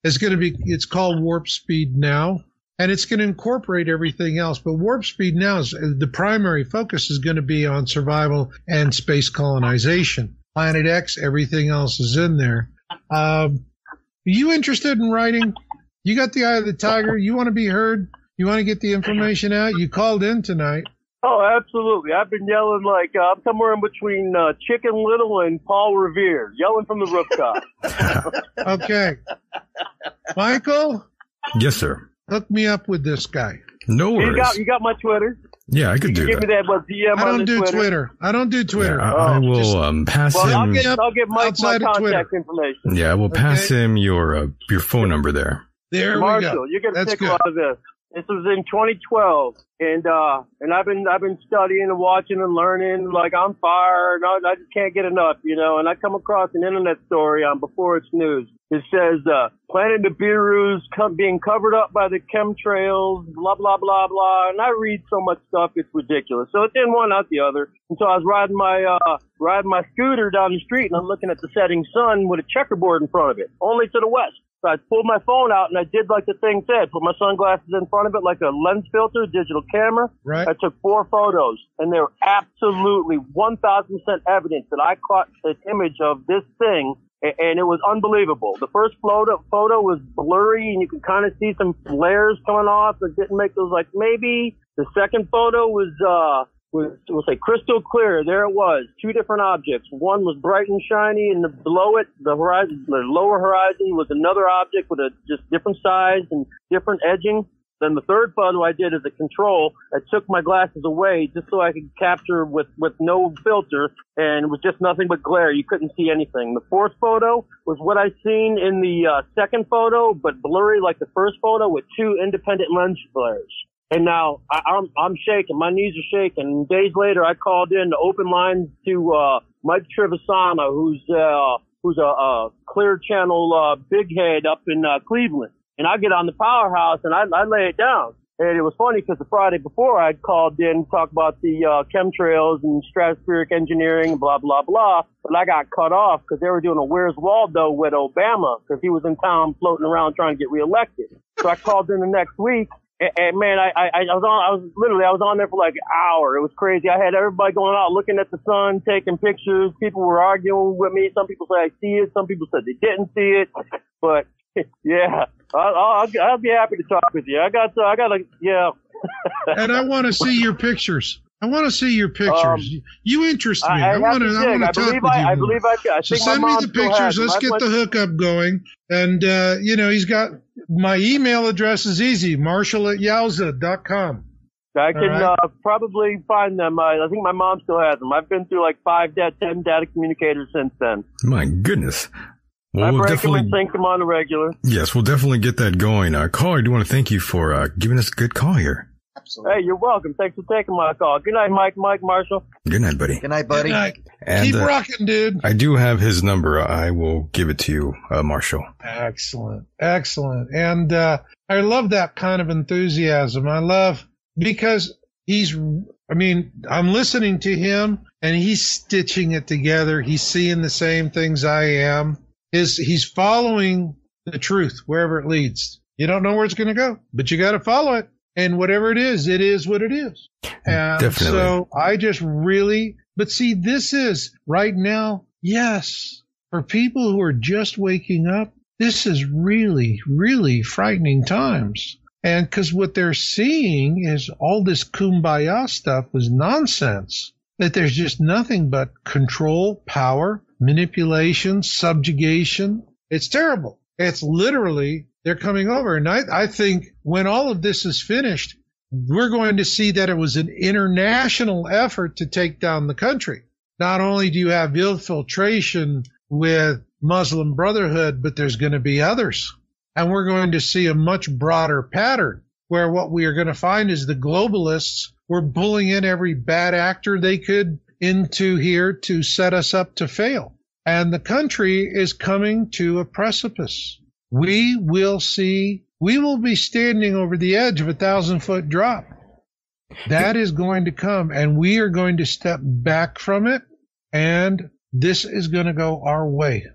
It's going to be, it's called Warp Speed Now, and it's going to incorporate everything else. But Warp Speed Now is the primary focus is going to be on survival and space colonization. Planet X, everything else is in there. Um, are you interested in writing? You got the eye of the tiger. You want to be heard. You want to get the information out. You called in tonight. Oh, absolutely. I've been yelling like uh, I'm somewhere in between uh, Chicken Little and Paul Revere, yelling from the rooftop. Okay. Michael, Yes, sir. Hook me up with this guy. No you worries. got, you got my Twitter. Yeah, I could You do give me that. that what DM I don't the do Twitter. Twitter. I don't do Yeah, Twitter. I, I Oh, will just- um, pass Well, I'll him. get, I'll get Mike my outside of Twitter. contact information. Yeah, we'll pass Okay. him your uh, your phone number there. There we Marshall, go. you're gonna That's take good. a lot of this. This was in 2012, and uh, and I've been I've been studying and watching and learning like on fire. And I, I just can't get enough, you know. And I come across an internet story on Before It's News. It says uh, Planet Nibiru's co- being covered up by the chemtrails, blah blah blah blah. And I read so much stuff, it's ridiculous. So it's in one out the other. And so I was riding my uh, riding my scooter down the street, and I'm looking at the setting sun with a checkerboard in front of it, only to the west. So I pulled my phone out and I did like the thing said, put my sunglasses in front of it like a lens filter, digital camera. Right. I took four photos and they were absolutely 1000% evidence that I caught an image of this thing and it was unbelievable. The first photo, photo was blurry and you could kind of see some flares coming off that didn't make those like maybe. The second photo was, uh, was like crystal clear. There it was, two different objects. One was bright and shiny, and the, below it, the horizon, the lower horizon, was another object with a just different size and different edging. Then the third photo I did as a control, I took my glasses away just so I could capture with, with no filter and it was just nothing but glare. You couldn't see anything. The fourth photo was what I seen in the uh, second photo, but blurry like the first photo with two independent lens flares. And now I, I'm I'm shaking. My knees are shaking. Days later, I called in the open lines to uh, Mike Trivisonno, who's uh, who's a, a clear channel uh, big head up in uh, Cleveland. And I get on the powerhouse and I, I lay it down. And it was funny because the Friday before I'd called in to talk about the uh, chemtrails and stratospheric engineering, blah blah blah. But I got cut off because they were doing a Where's Waldo with Obama because he was in town floating around trying to get reelected. So I called in the next week and, man, I, I, I was on, I was literally, I was on there for like an hour. It was crazy. I had everybody going out looking at the sun, taking pictures. People were arguing with me. Some people said I see it. Some people said they didn't see it. But yeah, I'll, I'll, I'll be happy to talk with you. I got, I got a, yeah. and I want to see your pictures. I want to see your pictures. Um, you interest me. I, I, I want to. I want to talk with I, you. I believe I. I so send me the pictures. Let's get the hookup going. And uh, you know, he's got my email address is easy. Marshall at yowusa.com. I can right. uh, probably find them. Uh, I think my mom still has them. I've been through like five, da- ten data communicators since then. My goodness. Well, I we'll break definitely, them and sync them on the regular. Yes, we'll definitely get that going. Uh, caller, I do want to thank you for uh, giving us a good call here. Absolutely. Hey, you're welcome. Thanks for taking my call. Good night, Mike. Mike Marshall. Good night, buddy. Good night, buddy. Good night. And, Keep uh, rocking, dude. I do have his number. I will give it to you, uh, Marshall. Excellent. Excellent. And uh, I love that kind of enthusiasm. I love because he's, I mean, I'm listening to him and he's stitching it together. He's seeing the same things I am. His, he's following the truth wherever it leads. You don't know where it's going to go, but you got to follow it and whatever it is, it is what it is. And Definitely. so I just really, but see, this is right now, yes, for people who are just waking up, this is really, really frightening times. And because what they're seeing is all this kumbaya stuff was nonsense, that there's just nothing but control, power, manipulation, subjugation. It's terrible. It's literally they're coming over. And I, I think when all of this is finished, we're going to see that it was an international effort to take down the country. Not only do you have infiltration with Muslim Brotherhood, but there's going to be others. And we're going to see a much broader pattern where what we are going to find is the globalists were pulling in every bad actor they could into here to set us up to fail. And the country is coming to a precipice we will see, we will be standing over the edge of a thousand foot drop. That is going to come, and we are going to step back from it, and this is going to go our way.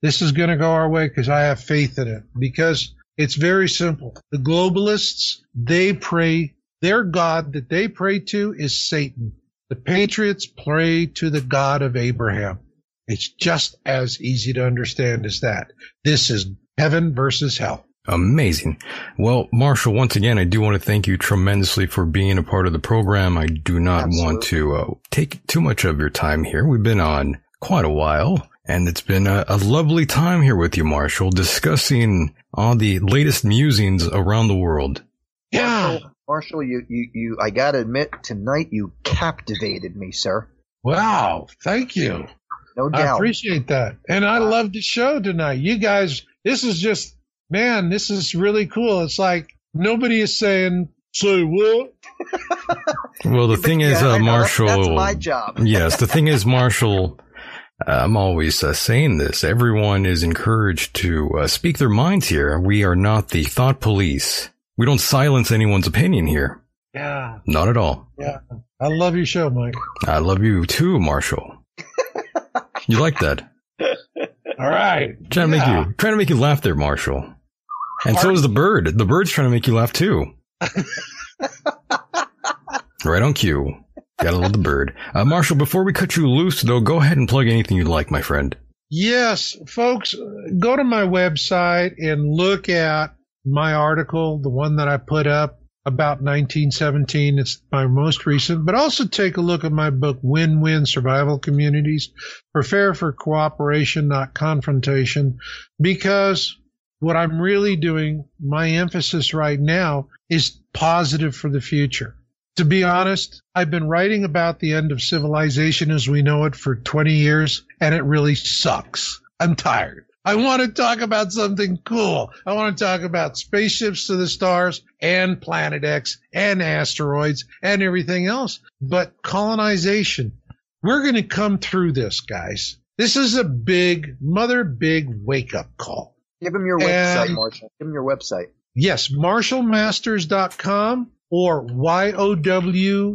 This is going to go our way because I have faith in it. Because it's very simple. The globalists, they pray, their God that they pray to is Satan. The patriots pray to the God of Abraham. It's just as easy to understand as that. This is heaven versus hell. Amazing. Well, Marshall, once again, I do want to thank you tremendously for being a part of the program. I do not Absolutely. want to uh, take too much of your time here. We've been on quite a while, and it's been a, a lovely time here with you, Marshall, discussing all the latest musings around the world. Yeah. Marshall, you, you, you, I gotta admit, tonight you captivated me, sir. Wow. Thank you. No doubt. I appreciate that. And I love the show tonight. You guys this is just, man, this is really cool. It's like nobody is saying, say what? well, the thing is, uh, Marshall. That's my job. yes, the thing is, Marshall. I'm always uh, saying this. Everyone is encouraged to uh, speak their minds here. We are not the thought police. We don't silence anyone's opinion here. Yeah. Not at all. Yeah. I love your show, Mike. I love you too, Marshall. you like that? All right. Trying to yeah. make you trying to make you laugh there, Marshall. And so is the bird. The bird's trying to make you laugh too. right on cue. Gotta love the bird. Uh, Marshall, before we cut you loose, though, go ahead and plug anything you'd like, my friend. Yes, folks, go to my website and look at my article, the one that I put up about 1917. It's my most recent, but also take a look at my book, Win Win Survival Communities. Prepare for cooperation, not confrontation, because what I'm really doing, my emphasis right now is positive for the future. To be honest, I've been writing about the end of civilization as we know it for 20 years, and it really sucks. I'm tired. I want to talk about something cool. I want to talk about spaceships to the stars and Planet X and asteroids and everything else. But colonization, we're going to come through this, guys. This is a big, mother big wake up call. Give them your website, and, Marshall. Give them your website. Yes, marshallmasters.com or YOWUSA.com.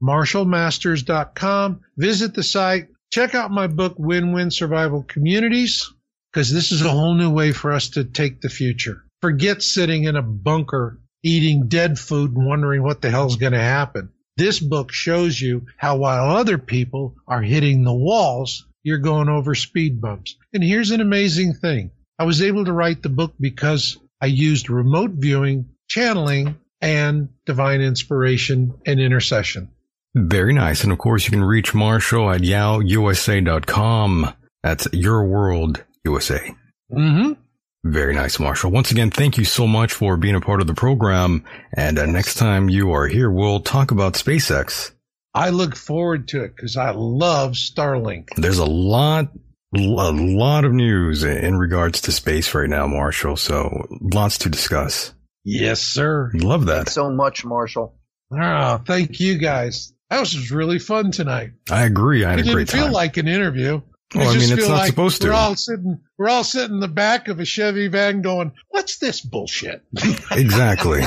Marshallmasters.com. Visit the site check out my book, Win Win Survival Communities, because this is a whole new way for us to take the future. Forget sitting in a bunker eating dead food and wondering what the hell's going to happen. This book shows you how while other people are hitting the walls, you're going over speed bumps. And here's an amazing thing. I was able to write the book because I used remote viewing, channeling, and divine inspiration and intercession. Very nice. And of course, you can reach Marshall at yowusa.com. That's your world USA. Mm-hmm. Very nice, Marshall. Once again, thank you so much for being a part of the program. And uh, next time you are here, we'll talk about SpaceX. I look forward to it because I love Starlink. There's a lot, a lot of news in regards to space right now, Marshall. So lots to discuss. Yes, sir. Love that. Thanks so much, Marshall. Oh, thank you guys. That was really fun tonight. I agree. I had it a great time. feel like an interview. Well, I, I mean, it's not like supposed to. We're all sitting, we're all sitting in the back of a Chevy van going, what's this bullshit? exactly.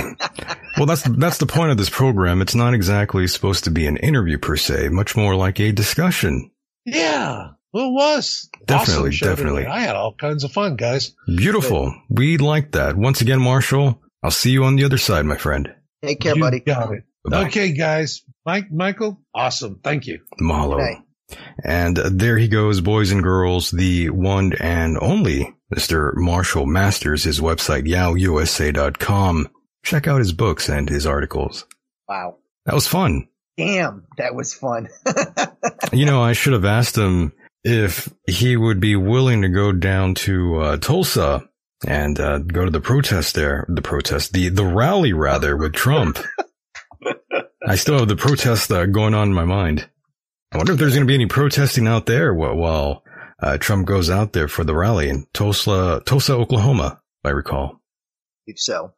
well, that's, that's the point of this program. It's not exactly supposed to be an interview per se, much more like a discussion. Yeah. Well, it was. Definitely, awesome definitely. I had all kinds of fun, guys. Beautiful. We like that. Once again, Marshall, I'll see you on the other side, my friend. Take care, you buddy. Got it. Bye-bye. Okay, guys. Mike, Michael, awesome. Thank you. Mahalo. And there he goes, boys and girls, the one and only Mr. Marshall Masters, his website, yowusa.com. Check out his books and his articles. Wow. That was fun. Damn, that was fun. you know, I should have asked him if he would be willing to go down to uh, Tulsa and uh, go to the protest there, the protest, the the rally rather with Trump. I still have the protest uh, going on in my mind. I wonder if there's going to be any protesting out there while uh, Trump goes out there for the rally in Tulsa, Tulsa, Oklahoma, if I recall. If so.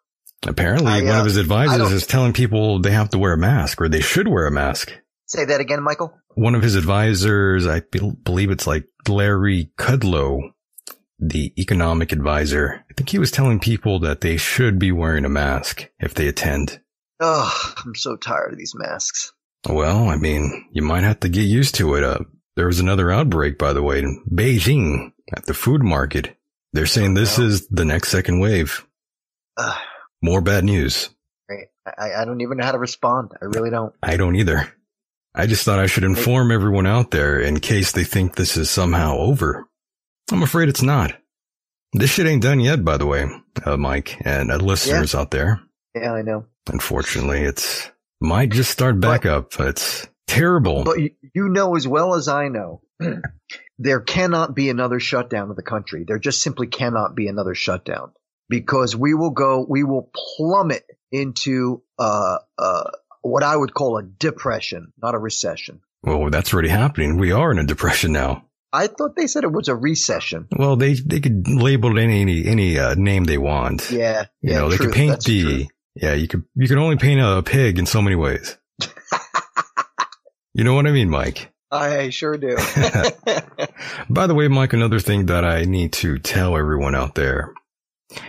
Apparently, I, uh, one of his advisors is telling people they have to wear a mask or they should wear a mask. Say that again, Michael. One of his advisors, I believe it's like Larry Kudlow, the economic advisor. I think he was telling people that they should be wearing a mask if they attend. Oh, I'm so tired of these masks. Well, I mean, you might have to get used to it. Uh, there was another outbreak, by the way, in Beijing at the food market. They're saying this is the next second wave. Uh, More bad news. I, I don't even know how to respond. I really don't. I don't either. I just thought I should inform everyone out there in case they think this is somehow over. I'm afraid it's not. This shit ain't done yet, by the way, uh, Mike and uh, listeners yeah. out there. Yeah, I know. Unfortunately, it's might just start back but, up. It's terrible. But you know as well as I know, there cannot be another shutdown of the country. There just simply cannot be another shutdown because we will go, we will plummet into uh, uh, what I would call a depression, not a recession. Well, that's already happening. We are in a depression now. I thought they said it was a recession. Well, they they could label it any any, any uh, name they want. Yeah, you yeah, know, they true. could paint That's the true. Yeah. You could you could only paint a pig in so many ways. you know what I mean, Mike? I sure do. By the way, Mike, another thing that I need to tell everyone out there,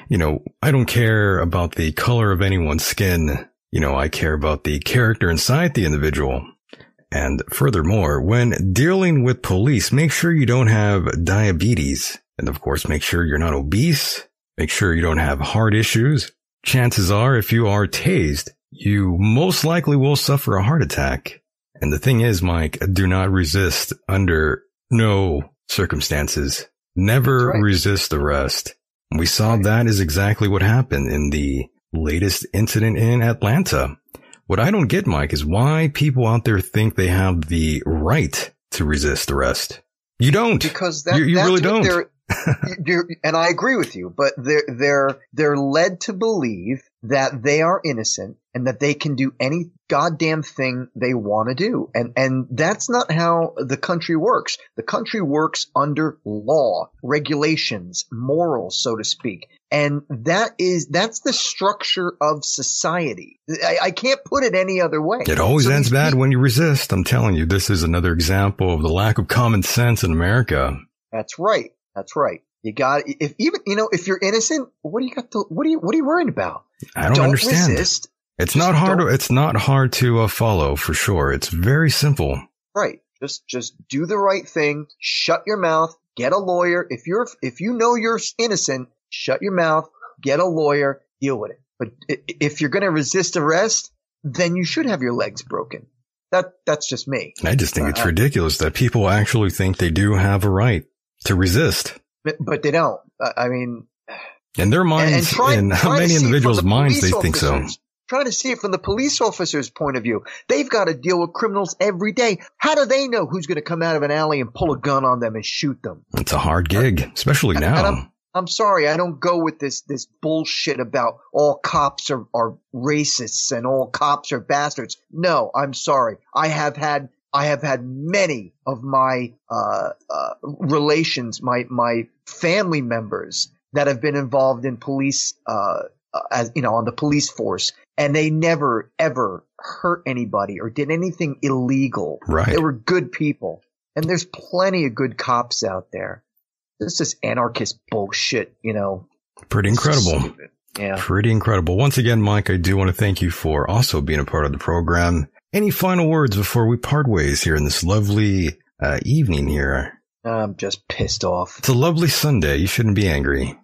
you know, I don't care about the color of anyone's skin. You know, I care about the character inside the individual. And furthermore, when dealing with police, make sure you don't have diabetes. And of course, make sure you're not obese. Make sure you don't have heart issues. Chances are, if you are tased, you most likely will suffer a heart attack. And the thing is, Mike, do not resist under no circumstances. Never right. resist arrest. We saw that is exactly what happened in the latest incident in Atlanta. What I don't get, Mike, is why people out there think they have the right to resist arrest. You don't. Because that, you, you that's really what don't. and I agree with you, but they're they're they're led to believe that they are innocent and that they can do any goddamn thing they want to do, and and that's not how the country works. The country works under law, regulations, morals, so to speak, and that is that's the structure of society. I, I can't put it any other way. It always So ends bad people- when you resist. I'm telling you, this is another example of the lack of common sense in America. That's right. That's right. You got if even you know if you're innocent, what do you got to what are you what are you worrying about? I don't, understand. resist. It's not hard. don't- It's not hard to uh, follow for sure. It's very simple. Right. Just just do the right thing. Shut your mouth. Get a lawyer. If you're if you know you're innocent, shut your mouth. Get a lawyer. Deal with it. But if you're going to resist arrest, then you should have your legs broken. That that's just me. I just think it's Uh, ridiculous that people actually think they do have a right to resist. But, but they don't. I mean, In their and, and minds, try, in how many see it from individuals' the minds they think so. officers. Try to see it from the police officer's point of view. They've got to deal with criminals every day. How do they know who's going to come out of an alley and pull a gun on them and shoot them? It's a hard gig, especially And- now. and I'm, I'm sorry, I don't go with this this bullshit about all cops are, are racists and all cops are bastards. No, I'm sorry. I have had I have had many of my uh, uh, relations, my my family members that have been involved in police, uh, uh, as you know, on the police force, and they never ever hurt anybody or did anything illegal. Right. They were good people, and there's plenty of good cops out there. This is anarchist bullshit, you know. Pretty incredible. Yeah. Pretty incredible. Once again, Mike, I do want to thank you for also being a part of the program. Any final words before we part ways here in this lovely uh, evening here? I'm just pissed off. It's a lovely Sunday. You shouldn't be angry.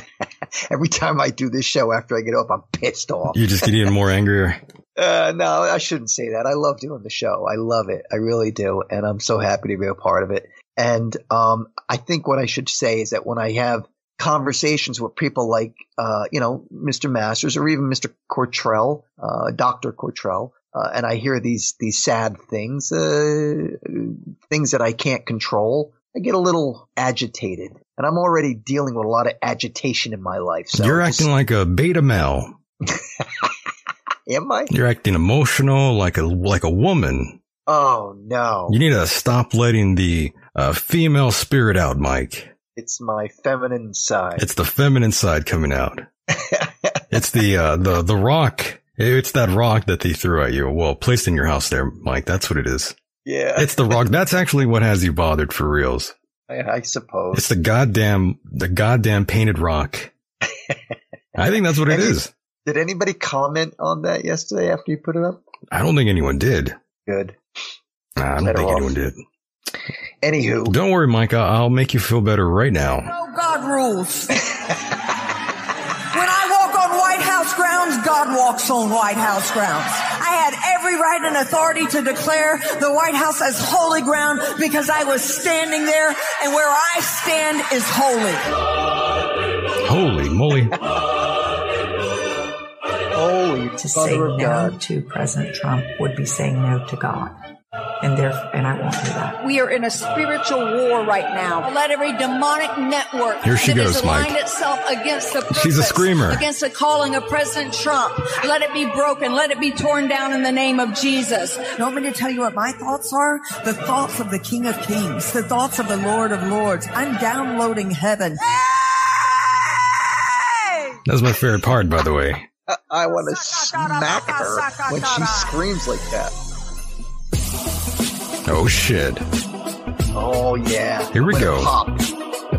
Every time I do this show after I get up, I'm pissed off. You just get even more angrier. Uh, no, I shouldn't say that. I love doing the show. I love it. I really do. And I'm so happy to be a part of it. And, um, I think what I should say is that when I have conversations with people like, uh, you know, Mr. Masters or even Mr. Cortrell, uh, Dr. Cortrell, uh, and I hear these, these sad things, uh, things that I can't control, I get a little agitated. And I'm already dealing with a lot of agitation in my life. So You're just- acting like a beta male. am I? You're acting emotional, like a like a woman. Oh no. You need to stop letting the uh, female spirit out, Mike. It's my feminine side. It's the feminine side coming out. It's the uh, the the rock. It's that rock that they threw at you. Well, placed in your house there, Mike. That's what it is. yeah, It's the rock. That's actually what has you bothered for reals. I, I suppose. It's the goddamn the goddamn painted rock. I think that's what it And you- is. Did anybody comment on that yesterday after you put it up? I don't think anyone did. Good. Nah, I don't think off. anyone did. Anywho, Don't worry, Mike. I'll, I'll make you feel better right now. No God rules. House grounds, God walks on White House grounds. I had every right and authority to declare the White House as holy ground because I was standing there and where I stand is holy. Holy moly! holy to say of no God. to President Trump would be saying no to God. And therefore, and I won't do that. We are in a spiritual war right now. Let every demonic network Here she that goes, has Mike. aligned itself against the She's a purpose, screamer. against the calling of President Trump. Let it be broken. Let it be torn down in the name of Jesus. You want me to tell you what my thoughts are? The thoughts of the King of Kings, the thoughts of the Lord of Lords. I'm downloading heaven. That's my favorite part, by the way. I, I want to smack her when she screams like that. Oh shit! Oh yeah. Here we Let it go. Pop.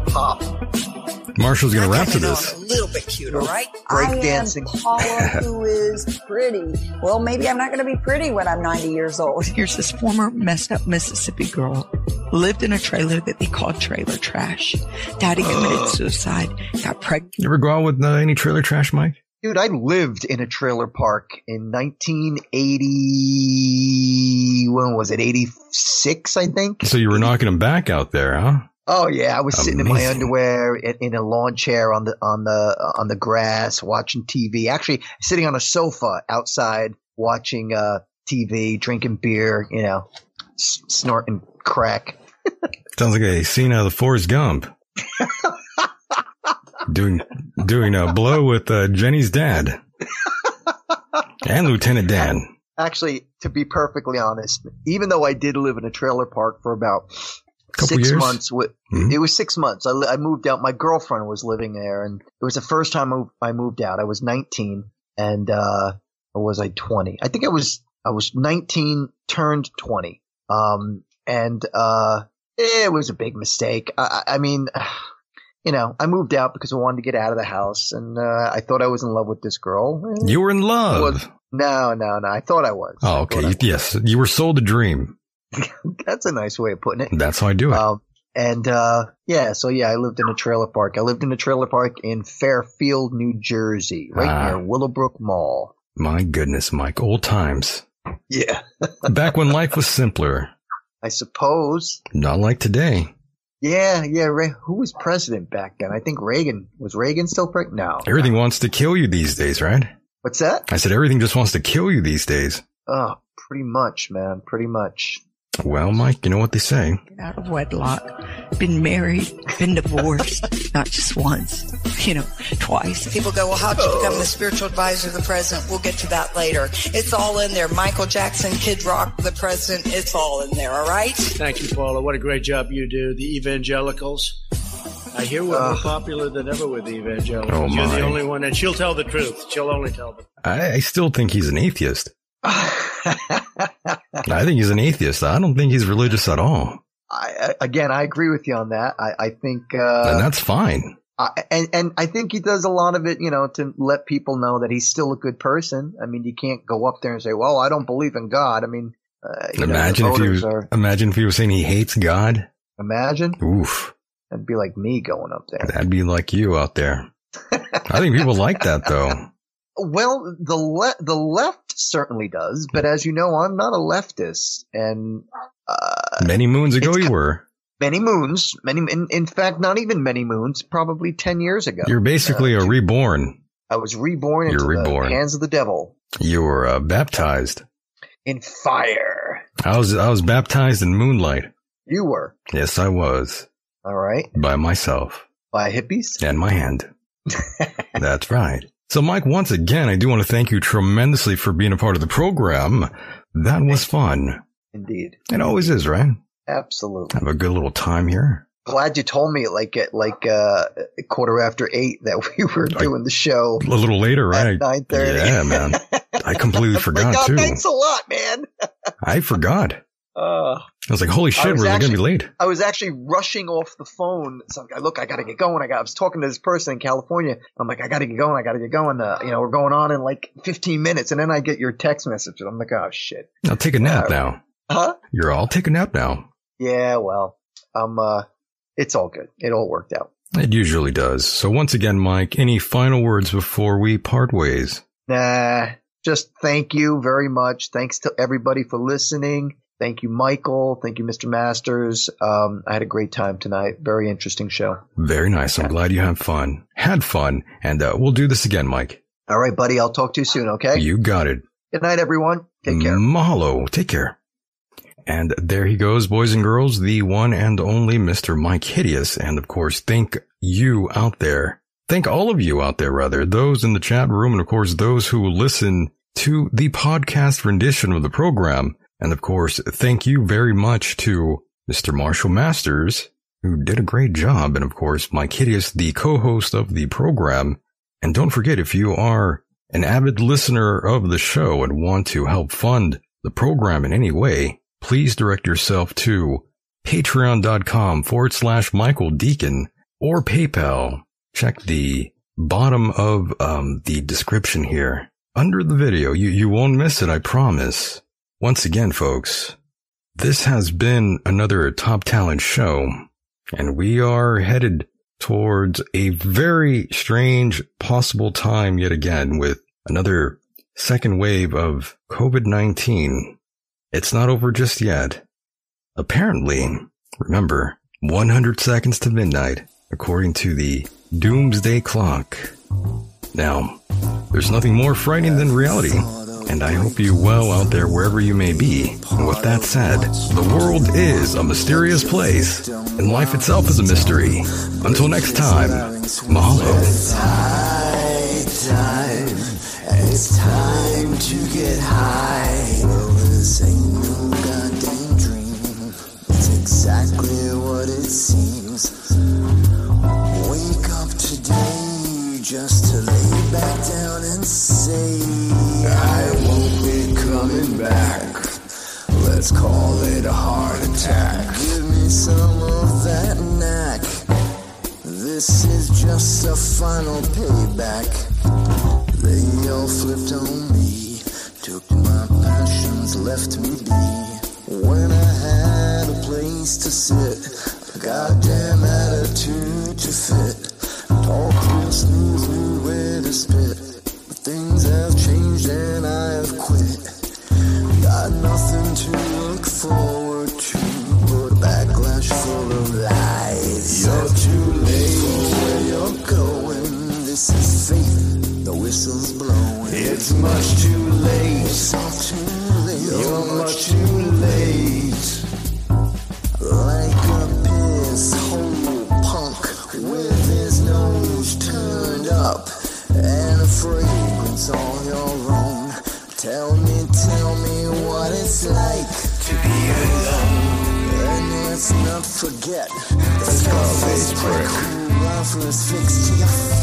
Pop. Marshall's gonna rap to this. A little bit cute, all right? Break I dancing. am Paula, who is pretty. Well, maybe I'm not going to be pretty when I'm 90 years old. Here's this former messed up Mississippi girl. Lived in a trailer that they called trailer trash. Daddy committed suicide. Got pregnant. You ever go out with uh, any trailer trash, Mike? Dude, I lived in a trailer park in 1980. When was it? 86, I think. So you were knocking them back out there, huh? Oh yeah, I was sitting in my underwear in, in a lawn chair on the on the on the grass watching TV. Actually, sitting on a sofa outside watching uh, TV, drinking beer. You know, s- snorting crack. Sounds like a scene out of the Forrest Gump. doing doing a blow with uh, Jenny's dad and Lieutenant Dan. Actually, to be perfectly honest, even though I did live in a trailer park for about Couple six years? months, with, Mhm. it was six months. I, I moved out. My girlfriend was living there, and it was the first time I moved, out. I was 19, and uh, or was I 20? I think I was I was 19, turned 20. Um, and uh, it was a big mistake. I I mean. You know, I moved out because I wanted to get out of the house, and uh, I thought I was in love with this girl. You were in love. was- no, no, no. I thought I was. oh, I okay. I- Yes, you were sold a dream. That's a nice way of putting it. That's how I do it. Um, and uh, yeah, so yeah, I lived in a trailer park. I lived in a trailer park in Fairfield, New Jersey, right Ah. near Willowbrook Mall. My goodness, Mike. Old times. Yeah, Back when life was simpler. I suppose. Not like today. Yeah, yeah. Re- who was president back then? I think Reagan. Was Reagan still president? No. Everything wants to kill you these days, right? What's that? I said everything just wants to kill you these days. Oh, pretty much, man. Pretty much. Well, Mike, you know what they say. out of wedlock, been married, been divorced, not just once, you know, twice. People go, well, how'd you become the spiritual advisor of the president? We'll get to that later. It's all in there. Michael Jackson, Kid Rock, the president. It's all in there. All right. Thank you, Paula. What a great job you do. The evangelicals. I hear we're more popular than ever with the evangelicals. Oh, You're my. the only one, and she'll tell the truth. She'll only tell the I, I still think he's an atheist. I think he's an atheist. I don't think he's religious at all. I, again, I agree with you on that. I, I think, and uh, that's fine. I, and, and I think he does a lot of it, you know, to let people know that he's still a good person. I mean, you can't go up there and say, well, I don't believe in God. I mean, uh, you know, Imagine if you are, imagine if he was saying he hates God. imagine. Oof. That'd be like me going up there. That'd be like you out there. I think people like that though. Well, the le- the left certainly does, but as you know, I'm not a leftist, and uh, Many moons ago you were. many moons, many in, in fact, not even many moons, probably ten years ago, You're basically a reborn. I was reborn You're into reborn. the hands of the devil You were uh, baptized. in fire. I was I was baptized in moonlight. You were Yes, I was all right by myself by hippies. and my hand. That's right. So, Mike, once again, I do want to thank you tremendously for being a part of the program. That was fun. Indeed, It always is, right? absolutely. Have a good little time here. Glad you told me like at like uh, a quarter after eight that we were doing the show A little later, right? nine thirty. Yeah, man. I completely forgot oh, too. Thanks a lot, man. I forgot. Uh, I was like, holy shit, we're going to be late. I was actually rushing off the phone. So I look, I got to get going. I got. I was talking to this person in California. I'm like, I got to get going. I got to get going. Uh, you know, we're going on in like 15 minutes, and then I get your text message. and I'm like, oh shit. I'll take a nap Uh, now. Huh? You're all take a nap now. Yeah. Well, um, uh, it's all good. It all worked out. It usually does. So once again, Mike, any final words before we part ways? Nah. Just thank you very much. Thanks to everybody for listening. Thank you, Michael. Thank you, Mr. Masters. Um, I had a great time tonight. Very interesting show. Very nice. I'm glad you had fun. Had fun. And uh, we'll do this again, Mike. All right, buddy. I'll talk to you soon. Okay. You got it. Good night, everyone. Take care. Mahalo. Take care. And there he goes, boys and girls, the one and only Mr. Mike Hideous. And of course, thank you out there. Thank all of you out there, rather, those in the chat room, and of course, those who listen to the podcast rendition of the program. And of course, thank you very much to Mr. Marshall Masters, who did a great job. And of course, Mike Hideous, the co-host of the program. And don't forget, if you are an avid listener of the show and want to help fund the program in any way, please direct yourself to patreon.com forward slash Michael Decon or PayPal. Check the bottom of um, the description here. Under the video, you, you won't miss it, I promise. Once again, folks, this has been another Top Talent show, and we are headed towards a very strange possible time yet again with another second wave of COVID-19. It's not over just yet. Apparently, remember, 100 seconds to midnight, according to the Doomsday Clock. Now, there's nothing more frightening than reality, and I hope you well out there wherever you may be. And with that said, the world is a mysterious place, and life itself is a mystery. Until next time, mahalo. It's time to get high. Well, this ain't no goddamn dream. It's exactly what it seems. Just to lay back down and say, I won't be coming back. Let's call it a heart attack. Give me some of that knack. This is just a final payback. They all flipped on me, took my passions, left me be. When I had a place to sit, a goddamn attitude to fit. Talk real smooth, knew where to spit. But things have changed and I have quit. Got nothing to look forward to, but a backlash full of lies. You're too late for where you're going. This is fate, the whistle's blowing. It's much too late. It's too late. You're much too late. Scarface prick who offers to your